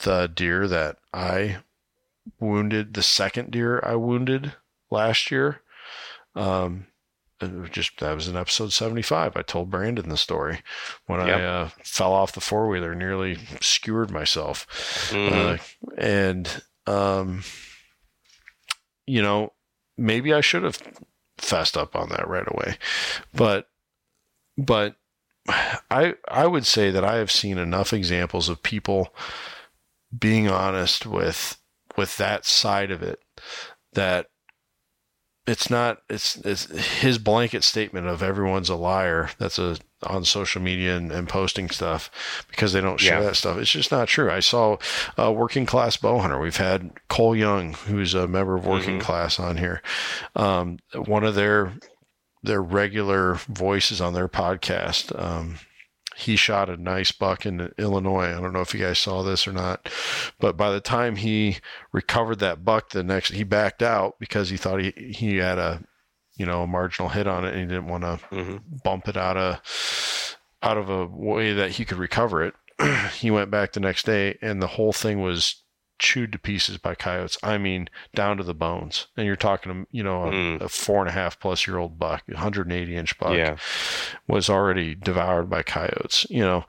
the deer that I wounded the second deer I wounded last year. Um, just that was in episode 75 i told brandon the story when yep. i uh, fell off the four-wheeler nearly skewered myself mm. uh, and um, you know maybe i should have fessed up on that right away but but i i would say that i have seen enough examples of people being honest with with that side of it that it's not it's it's his blanket statement of everyone's a liar that's a on social media and, and posting stuff because they don't share yeah. that stuff it's just not true i saw a working class bow hunter we've had cole young who's a member of working mm-hmm. class on here um, one of their their regular voices on their podcast um, he shot a nice buck in Illinois. I don't know if you guys saw this or not, but by the time he recovered that buck, the next he backed out because he thought he he had a you know a marginal hit on it and he didn't want to mm-hmm. bump it out of out of a way that he could recover it. he went back the next day and the whole thing was chewed to pieces by coyotes. I mean, down to the bones. And you're talking, you know, a, mm. a four and a half plus year old buck, 180 inch buck, yeah. was already devoured by coyotes. You know,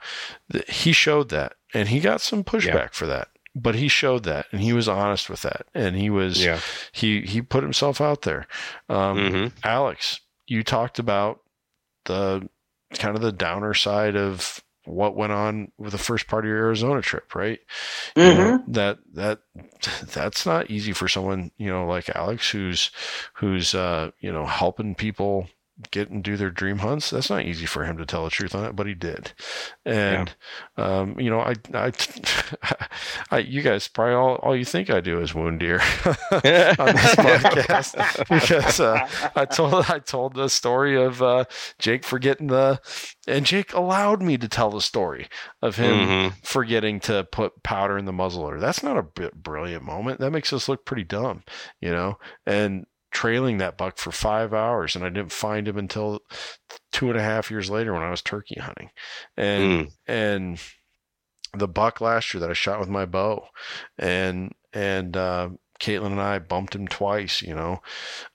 he showed that, and he got some pushback yeah. for that. But he showed that, and he was honest with that, and he was, yeah. he he put himself out there. Um, mm-hmm. Alex, you talked about the kind of the downer side of what went on with the first part of your Arizona trip, right? Mm-hmm. You know, mm-hmm. that that that's not easy for someone you know like Alex, who's who's uh, you know helping people get and do their dream hunts. That's not easy for him to tell the truth on it, but he did. And, yeah. um, you know, I, I, I, you guys probably all, all you think I do is wound deer on this podcast because, uh, I told, I told the story of, uh, Jake forgetting the, and Jake allowed me to tell the story of him mm-hmm. forgetting to put powder in the muzzleloader. That's not a bit brilliant moment. That makes us look pretty dumb, you know, and, trailing that buck for five hours and I didn't find him until two and a half years later when I was turkey hunting. And mm. and the buck last year that I shot with my bow and and uh Caitlin and I bumped him twice, you know,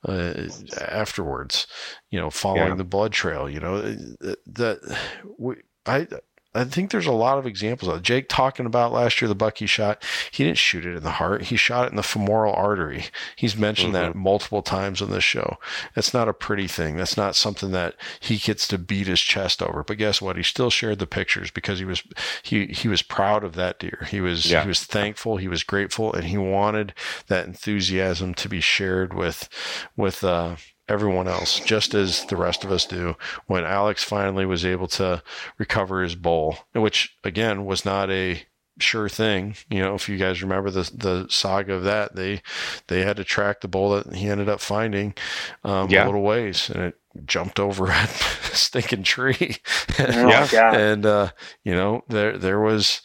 uh, afterwards, you know, following yeah. the blood trail, you know, that we, I, I think there's a lot of examples of Jake talking about last year the buck he shot. He didn't shoot it in the heart. He shot it in the femoral artery. He's mentioned mm-hmm. that multiple times on this show. That's not a pretty thing. That's not something that he gets to beat his chest over. But guess what? He still shared the pictures because he was he he was proud of that deer. He was yeah. he was thankful. He was grateful, and he wanted that enthusiasm to be shared with with uh, everyone else, just as the rest of us do. When Alex finally was able to recover his bowl, which again was not a sure thing. You know, if you guys remember the the saga of that, they they had to track the bull that he ended up finding um, yeah. a little ways, and it jumped over a stinking tree. Oh, yeah, and uh, you know there there was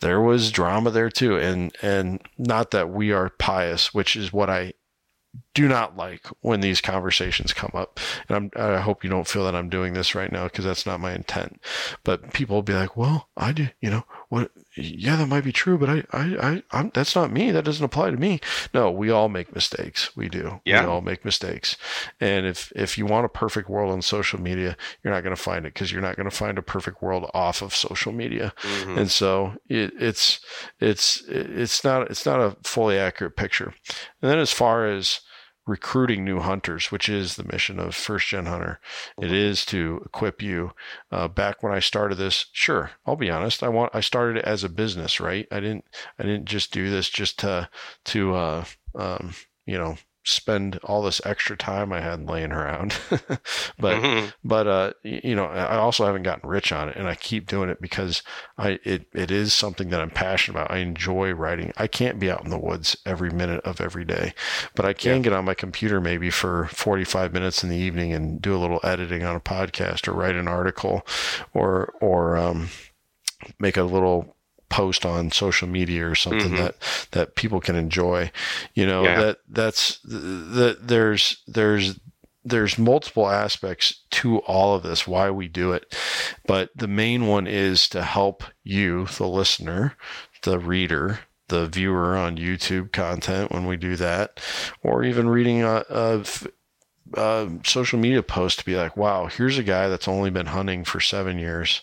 there was drama there too, and and not that we are pious, which is what I do not like when these conversations come up. And I'm, I hope you don't feel that I'm doing this right now because that's not my intent. But people will be like, well, I do, you know, what, yeah, that might be true, but I, I, I, I'm, that's not me. That doesn't apply to me. No, we all make mistakes. We do. Yeah. We all make mistakes. And if, if you want a perfect world on social media, you're not going to find it because you're not going to find a perfect world off of social media. Mm-hmm. And so it, it's, it's, it's not, it's not a fully accurate picture. And then as far as, recruiting new hunters, which is the mission of First Gen Hunter. It mm-hmm. to equip you. Uh, back when I started this, sure, I'll be honest. I want I started it as a business, right? I didn't I didn't just do this just to to uh, um, you know spend all this extra time I had laying around. but mm-hmm. but uh you know, I also haven't gotten rich on it and I keep doing it because I it it is something that I'm passionate about. I enjoy writing. I can't be out in the woods every minute of every day, but I can yeah. get on my computer maybe for 45 minutes in the evening and do a little editing on a podcast or write an article or or um make a little post on social media or something mm-hmm. that that people can enjoy you know yeah. that that's that there's there's there's multiple aspects to all of this why we do it but the main one is to help you the listener the reader the viewer on YouTube content when we do that, or even reading a, a, uh, social media post to be like, wow, here's a guy that's only been hunting for seven years.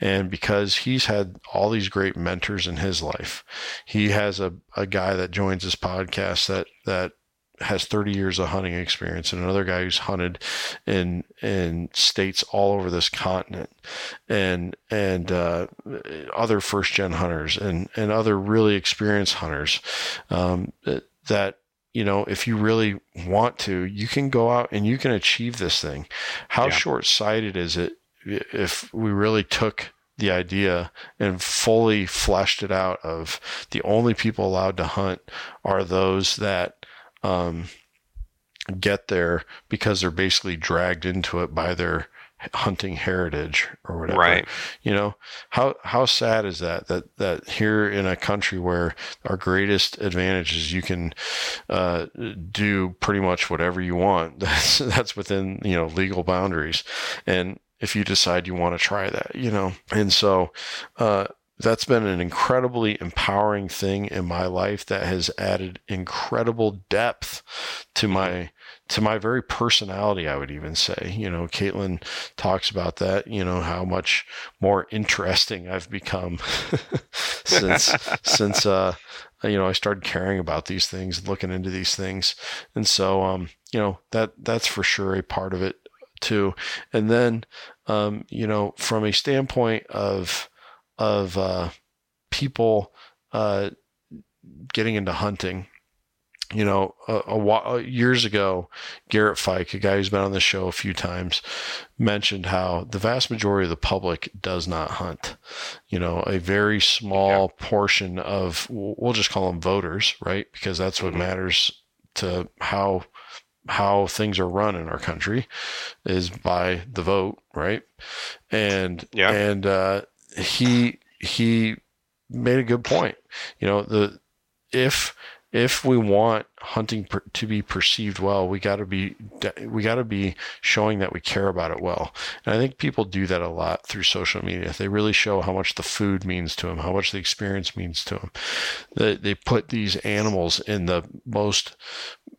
And because he's had all these great mentors in his life, he has a, a guy that joins his podcast that, that has 30 years of hunting experience and another guy who's hunted in in states all over this continent and and uh, other first gen hunters and and other really experienced hunters um, that you know, if you really want to, you can go out and you can achieve this thing. How yeah. short sighted is it if we really took the idea and fully fleshed it out of the only people allowed to hunt are those that um, get there because they're basically dragged into it by their hunting heritage or whatever. Right. You know, how how sad is that that that here in a country where our greatest advantage is you can uh, do pretty much whatever you want. That's that's within, you know, legal boundaries. And if you decide you want to try that, you know. And so uh, that's been an incredibly empowering thing in my life that has added incredible depth to my to my very personality, I would even say. You know, Caitlin talks about that, you know, how much more interesting I've become since, since, uh, you know, I started caring about these things, looking into these things. And so, um, you know, that, that's for sure a part of it too. And then, um, you know, from a standpoint of, of, uh, people, uh, getting into hunting, you know, a, a, uh, years ago, Garrett Fike, a guy who's been on the show a few times, mentioned how the vast majority of the public does not hunt. You know, a very small yeah. portion of, we'll just call them voters, right? Because that's what mm-hmm. matters to how how things are run in our country is by the vote, right? And yeah. and uh, he he made a good point. You know, the if if we want hunting per, to be perceived well, we got to be we got to be showing that we care about it well. And I think people do that a lot through social media. They really show how much the food means to them, how much the experience means to them. They they put these animals in the most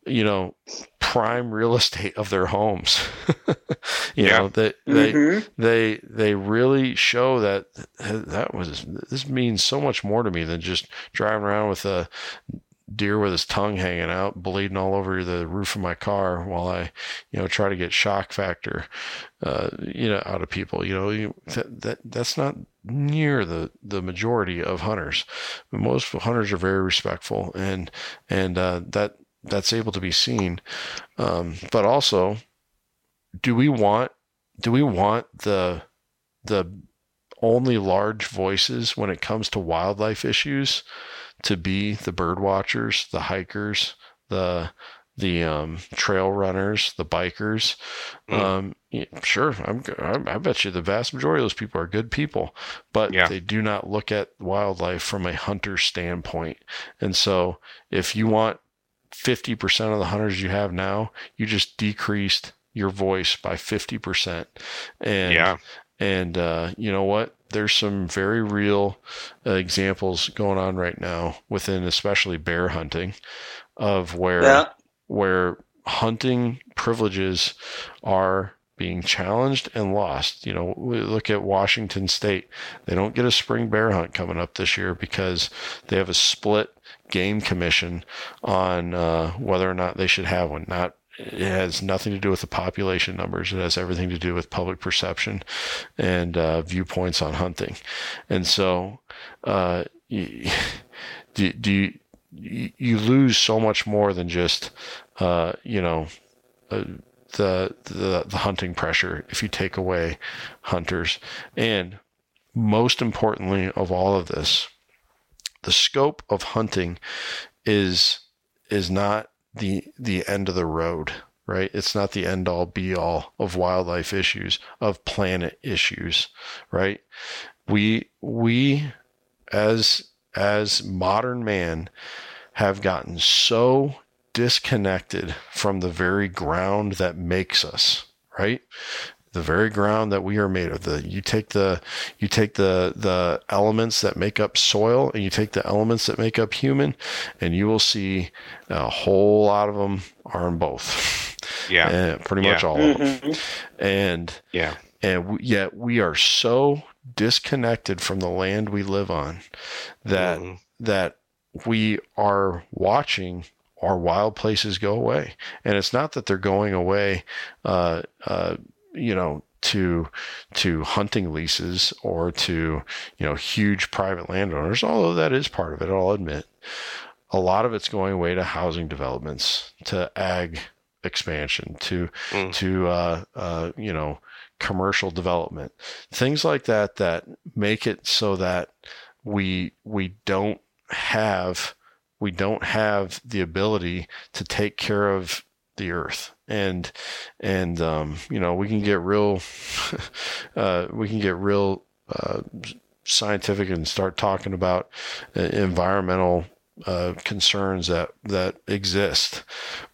you know prime real estate of their homes. you yeah. know that they, mm-hmm. they they really show that that was this means so much more to me than just driving around with a deer with his tongue hanging out, bleeding all over the roof of my car while I, you know, try to get shock factor, uh, you know, out of people. You know, that, that that's not near the the majority of hunters. Most hunters are very respectful, and and uh, that that's able to be seen. Um, but also, do we want do we want the the only large voices when it comes to wildlife issues to be the bird watchers, the hikers, the the um, trail runners, the bikers. Mm. Um, yeah, sure, I'm, I bet you the vast majority of those people are good people, but yeah. they do not look at wildlife from a hunter standpoint. And so, if you want 50% of the hunters you have now, you just decreased your voice by 50%. And yeah. And uh, you know what? There's some very real uh, examples going on right now within, especially bear hunting, of where yeah. where hunting privileges are being challenged and lost. You know, we look at Washington State; they don't get a spring bear hunt coming up this year because they have a split game commission on uh, whether or not they should have one. Not it has nothing to do with the population numbers. It has everything to do with public perception and uh, viewpoints on hunting. And so, uh, you, do, do you, you lose so much more than just, uh, you know, uh, the, the the hunting pressure if you take away hunters. And most importantly of all of this, the scope of hunting is is not the the end of the road right? It's not the end all be all of wildlife issues of planet issues right? We we as as modern man have gotten so disconnected from the very ground that makes us right the very ground that we are made of. The you take the you take the the elements that make up soil and you take the elements that make up human, and you will see a whole lot of them are in both. Yeah, and pretty much all mm-hmm. of them. And yeah, and we, yet we are so disconnected from the land we live on that mm. that we are watching our wild places go away. And it's not that they're going away uh, uh, you know, to to hunting leases or to you know huge private landowners although that is part of it i'll admit. A lot of it's going away to housing developments to ag expansion to mm. to uh, uh, you know commercial development. Things like that that make it so that we we don't have we don't have the ability to take care of the earth and and um, you know we can get real uh, we can get real uh, scientific and start talking about uh, environmental uh, concerns that that exist,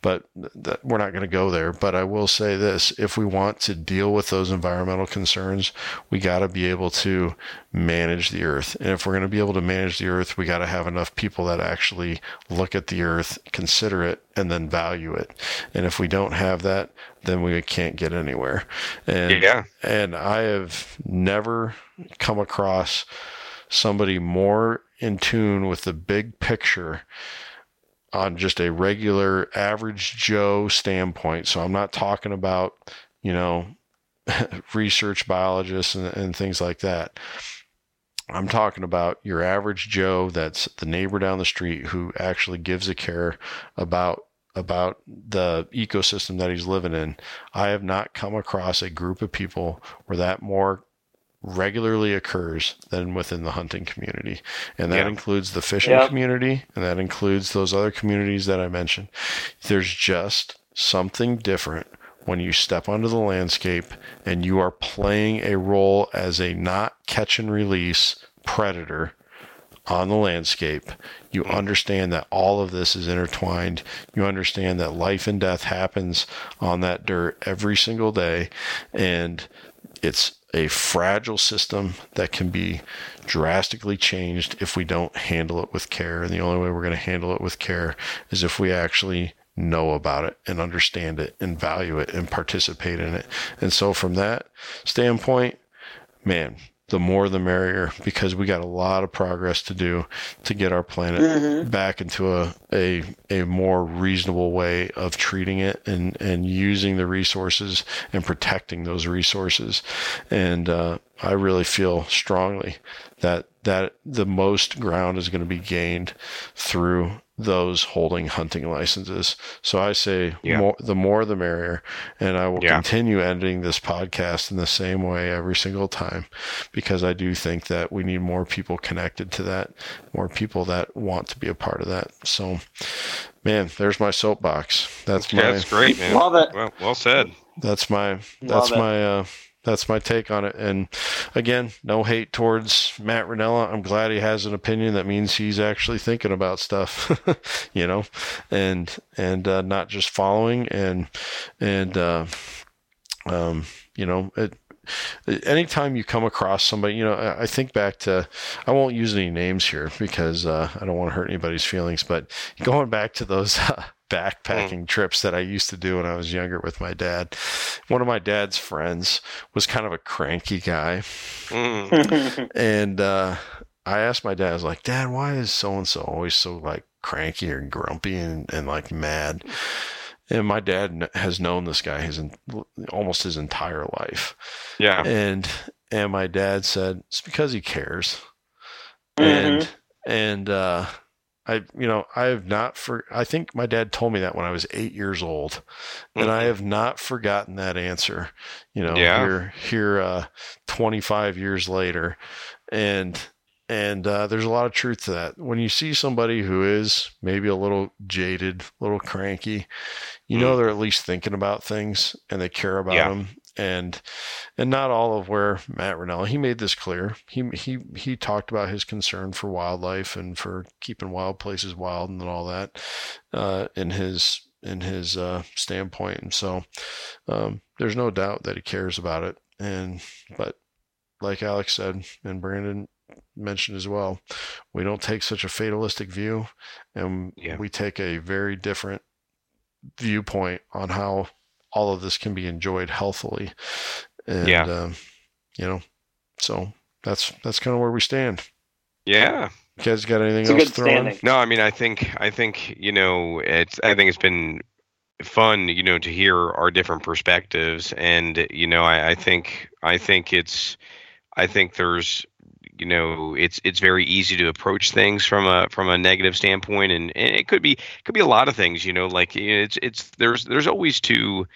but that we're not going to go there. But I will say this: if we want to deal with those environmental concerns, we got to be able to manage the earth. And if we're going to be able to manage the earth, we got to have enough people that actually look at the earth, consider it, and then value it. And if we don't have that, then we can't get anywhere. And yeah. and I have never come across somebody more in tune with the big picture on just a regular average Joe standpoint. So I'm not talking about, you know, research biologists and, and things like that. I'm talking about your average Joe that's the neighbor down the street who actually gives a care about about the ecosystem that he's living in. I have not come across a group of people where that more regularly occurs than within the hunting community. And that yeah. includes the fishing yep. community and that includes those other communities that I mentioned. There's just something different when you step onto the landscape and you are playing a role as a not catch and release predator on the landscape. You understand that all of this is intertwined. You understand that life and death happens on that dirt every single day. And it's a fragile system that can be drastically changed if we don't handle it with care. And the only way we're going to handle it with care is if we actually know about it and understand it and value it and participate in it. And so, from that standpoint, man, the more the merrier because we got a lot of progress to do to get our planet mm-hmm. back into a, a a more reasonable way of treating it and and using the resources and protecting those resources and uh, I really feel strongly that that the most ground is going to be gained through those holding hunting licenses. So I say yeah. more, the more the merrier. And I will yeah. continue editing this podcast in the same way every single time because I do think that we need more people connected to that, more people that want to be a part of that. So, man, there's my soapbox. That's my. That's great, man. Love it. Well, well said. That's my. That's my. Uh, that's my take on it. And again, no hate towards Matt Rinella. I'm glad he has an opinion. That means he's actually thinking about stuff, you know, and and uh, not just following. And and uh, um, you know, it, anytime you come across somebody, you know, I think back to, I won't use any names here because uh, I don't want to hurt anybody's feelings, but going back to those uh, backpacking mm. trips that I used to do when I was younger with my dad, one of my dad's friends was kind of a cranky guy. Mm. and uh, I asked my dad, I was like, Dad, why is so and so always so like cranky or grumpy and, and like mad? and my dad has known this guy his almost his entire life. Yeah. And and my dad said it's because he cares. Mm-hmm. And and uh I you know, I have not for I think my dad told me that when I was 8 years old. And mm-hmm. I have not forgotten that answer. You know, yeah. here here uh 25 years later. And and uh, there's a lot of truth to that. When you see somebody who is maybe a little jaded, a little cranky, you know mm. they're at least thinking about things and they care about yeah. them. And and not all of where Matt Rinella he made this clear. He he he talked about his concern for wildlife and for keeping wild places wild and all that uh, in his in his uh, standpoint. And so um, there's no doubt that he cares about it. And but like Alex said and Brandon mentioned as well, we don't take such a fatalistic view, and yeah. we take a very different viewpoint on how all of this can be enjoyed healthily. And, yeah. Um, you know, so that's that's kind of where we stand. Yeah. You guys got anything it's else to throw in? No, I mean, I think I think you know, it's I think it's been fun, you know, to hear our different perspectives, and you know, I, I think I think it's I think there's you know it's it's very easy to approach things from a from a negative standpoint and, and it could be it could be a lot of things you know like it's it's there's there's always two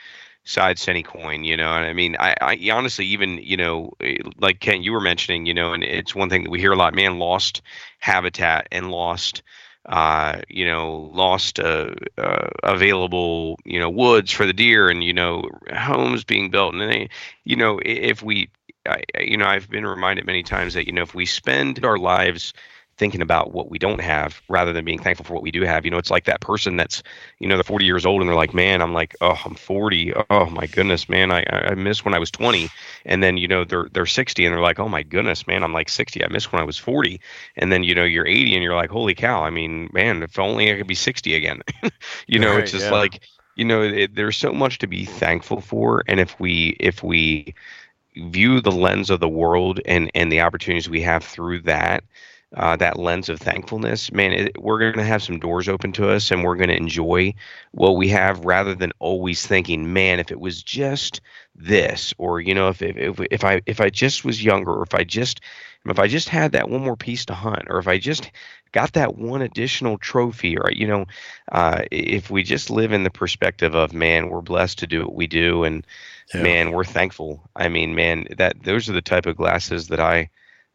sides to any coin you know and i mean I, I honestly even you know eh, like kent you were mentioning you know and it's one thing that we hear a lot man lost habitat and lost uh, you know, lost uh, uh, available, you know, woods for the deer, and you know, homes being built, and they, you know, if we I, you know, I've been reminded many times that you know if we spend our lives thinking about what we don't have rather than being thankful for what we do have. You know, it's like that person that's, you know, they're 40 years old and they're like, man, I'm like, oh, I'm 40. Oh my goodness, man, I, I miss when I was 20. And then, you know, they're, they're 60 and they're like, oh my goodness, man, I'm like 60. I miss when I was 40. And then, you know, you're 80 and you're like, holy cow. I mean, man, if only I could be 60 again, you know, right, it's just yeah. like, you know, it, there's so much to be thankful for. And if we, if we, view the lens of the world and and the opportunities we have through that uh, that lens of thankfulness, man, it, we're going to have some doors open to us, and we're going to enjoy what we have, rather than always thinking, man, if it was just this, or you know, if if if, if I if I just was younger, or if I just if I just had that one more piece to hunt, or if I just got that one additional trophy, or you know, uh, if we just live in the perspective of, man, we're blessed to do what we do, and yeah. man, we're thankful. I mean, man, that those are the type of glasses that I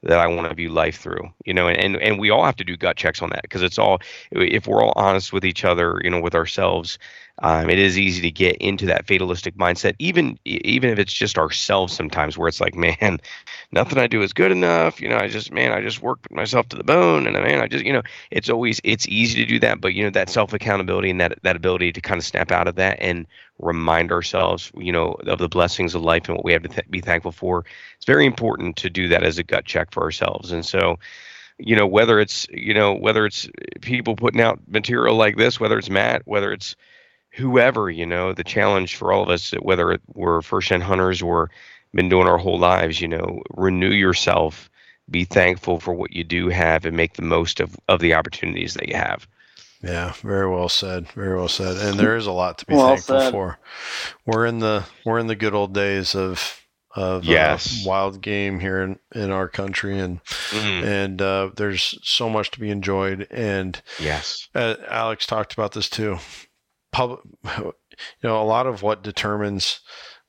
that I want to view life through, you know, and, and, and we all have to do gut checks on that because it's all, if we're all honest with each other, you know, with ourselves, um, it is easy to get into that fatalistic mindset, even even if it's just ourselves sometimes, where it's like, man, nothing I do is good enough. You know, I just, man, I just work myself to the bone, and man, I just, you know, it's always it's easy to do that, but you know, that self accountability and that that ability to kind of snap out of that and remind ourselves, you know, of the blessings of life and what we have to th- be thankful for. It's very important to do that as a gut check for ourselves, and so you know whether it's you know whether it's people putting out material like this whether it's matt whether it's whoever, you know, the challenge for all of us, whether we're first gen hunters or been doing our whole lives, you know, renew yourself, be thankful for what you do have and make the most of, of the opportunities that you have. Yeah, very well said. Very well said. And there is a lot to be well thankful said. for. We're in the we're in the good old days of of uh, yes. uh, wild game here in, in our country, and mm. and uh, there's so much to be enjoyed. And yes, uh, Alex talked about this too. Public, you know, a lot of what determines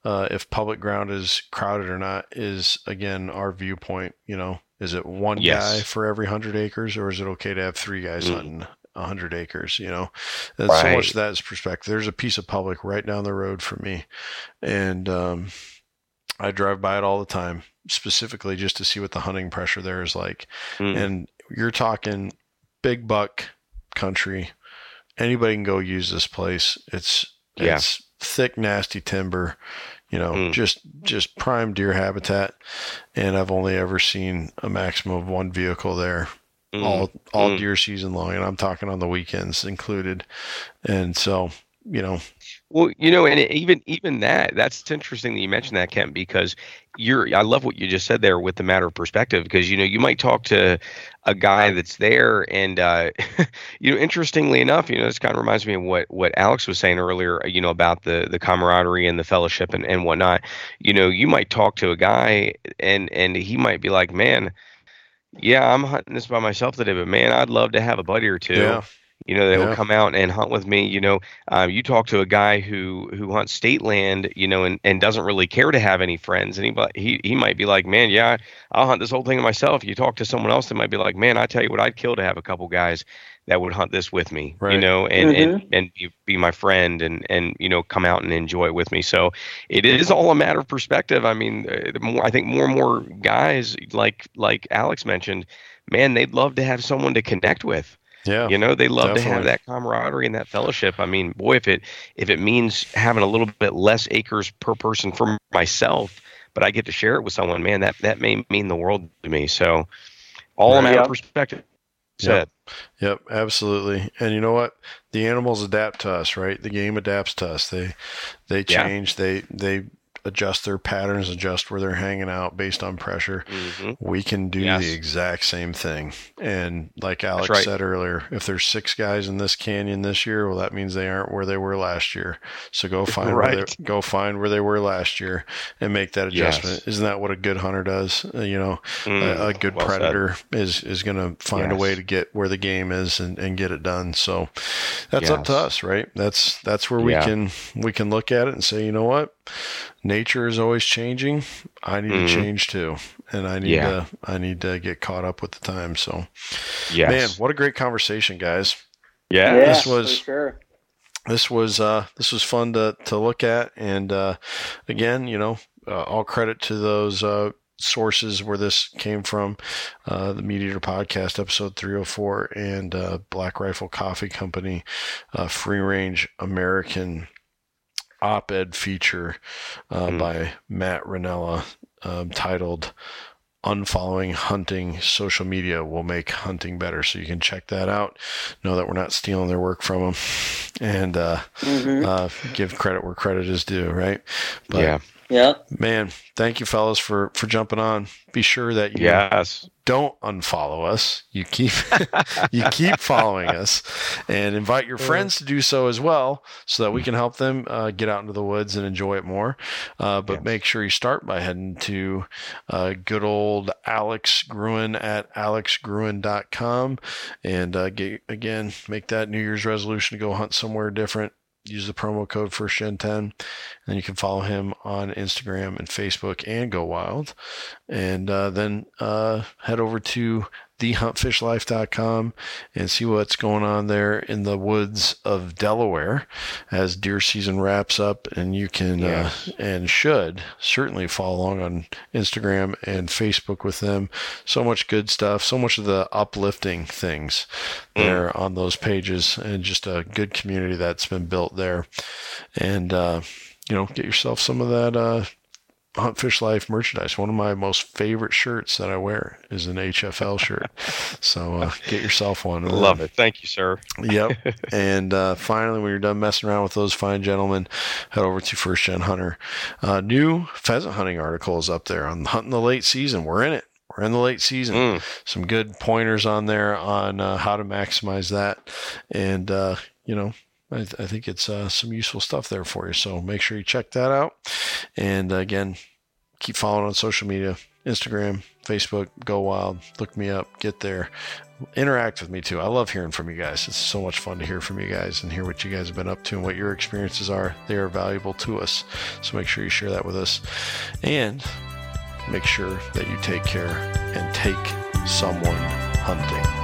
uh, if public ground is crowded or not is again our viewpoint. You know, is it one yes. guy for every hundred acres, or is it okay to have three guys mm. hunting hundred acres? You know, and right. so much of that is perspective. There's a piece of public right down the road from me, and um, I drive by it all the time, specifically just to see what the hunting pressure there is like. Mm. And you're talking big buck country. Anybody can go use this place. It's yeah. it's thick, nasty timber you know, mm. just just prime deer habitat. And I've only ever seen a maximum of one vehicle there mm. all all mm. deer season long, and I'm talking on the weekends included. And so, you know, well, you know, and even even that that's interesting that you mentioned that, Kent, because you're I love what you just said there with the matter of perspective because you know you might talk to a guy that's there and uh, you know interestingly enough you know this kind of reminds me of what what Alex was saying earlier you know about the the camaraderie and the fellowship and, and whatnot. You know you might talk to a guy and and he might be like man yeah I'm hunting this by myself today but man I'd love to have a buddy or two. Yeah you know, they yeah. will come out and hunt with me. You know, uh, you talk to a guy who who hunts state land, you know, and, and doesn't really care to have any friends, and he he he might be like, man, yeah, I'll hunt this whole thing myself. You talk to someone else that might be like, man, I tell you what, I'd kill to have a couple guys that would hunt this with me, right. you know, and mm-hmm. and and be, be my friend and and you know come out and enjoy it with me. So it is all a matter of perspective. I mean, uh, the more I think more and more guys like like Alex mentioned, man, they'd love to have someone to connect with yeah. You know, they love definitely. to have that camaraderie and that fellowship. I mean, boy, if it if it means having a little bit less acres per person for myself, but I get to share it with someone, man, that that may mean the world to me. So all a matter of perspective. Said. Yep. yep, absolutely. And you know what? The animals adapt to us, right? The game adapts to us. They they change. Yeah. They they adjust their patterns, adjust where they're hanging out based on pressure. Mm-hmm. We can do yes. the exact same thing. And like Alex right. said earlier, if there's six guys in this canyon this year, well, that means they aren't where they were last year. So go find right. where they, go find where they were last year and make that adjustment. Yes. Isn't that what a good hunter does? Uh, you know, mm, a, a, good well predator said. is is going to find yes. a way to get where the game is and, and get it done. So that's up to us, right? That's that's where we yeah. can we can look at it and say, you know what, nature is always changing. I need mm-hmm. to change too, and I need yeah. to I need to get caught up with the time. So, yes. man, what a great conversation, guys. Yeah, yeah this was sure. This was uh, this was fun to to look at, and uh, again, you know, uh, all credit to those uh, sources where this came from uh, the MeatEater podcast episode 304 and uh, black rifle coffee company uh, free range american op-ed feature uh, mm. by Matt Rinella um, titled unfollowing hunting social media will make hunting better so you can check that out know that we're not stealing their work from them and uh, mm-hmm. uh, give credit where credit is due right but yeah yeah. Man, thank you fellas for for jumping on. Be sure that you yes. Don't unfollow us. You keep you keep following us and invite your friends to do so as well so that we can help them uh, get out into the woods and enjoy it more. Uh, but make sure you start by heading to uh, good old Alex Gruen at alexgruen.com and uh, get again make that New Year's resolution to go hunt somewhere different use the promo code FirstGen10 and you can follow him on Instagram and Facebook and GoWild. And uh, then uh, head over to thehuntfishlife.com and see what's going on there in the woods of Delaware as deer season wraps up. And you can uh, and should certainly follow along on Instagram and Facebook with them. So much good stuff, so much of the uplifting things mm. there mm. on those pages, and just a good community that's been built there. And, uh, you know, get yourself some of that uh, Hunt Fish Life merchandise. One of my most favorite shirts that I wear is an HFL shirt. so uh, get yourself one. Love it. Thank you, sir. yep. And uh, finally, when you're done messing around with those fine gentlemen, head over to First Gen Hunter. Uh, new pheasant hunting articles up there on hunting the late season. We're in it. We're in the late season. Mm. Some good pointers on there on uh, how to maximize that. And, uh, you know, I, th- I think it's uh, some useful stuff there for you. So make sure you check that out. And again, keep following on social media Instagram, Facebook, GoWild. Look me up, get there. Interact with me too. I love hearing from you guys. It's so much fun to hear from you guys and hear what you guys have been up to and what your experiences are. They are valuable to us. So make sure you share that with us. And make sure that you take care and take someone hunting.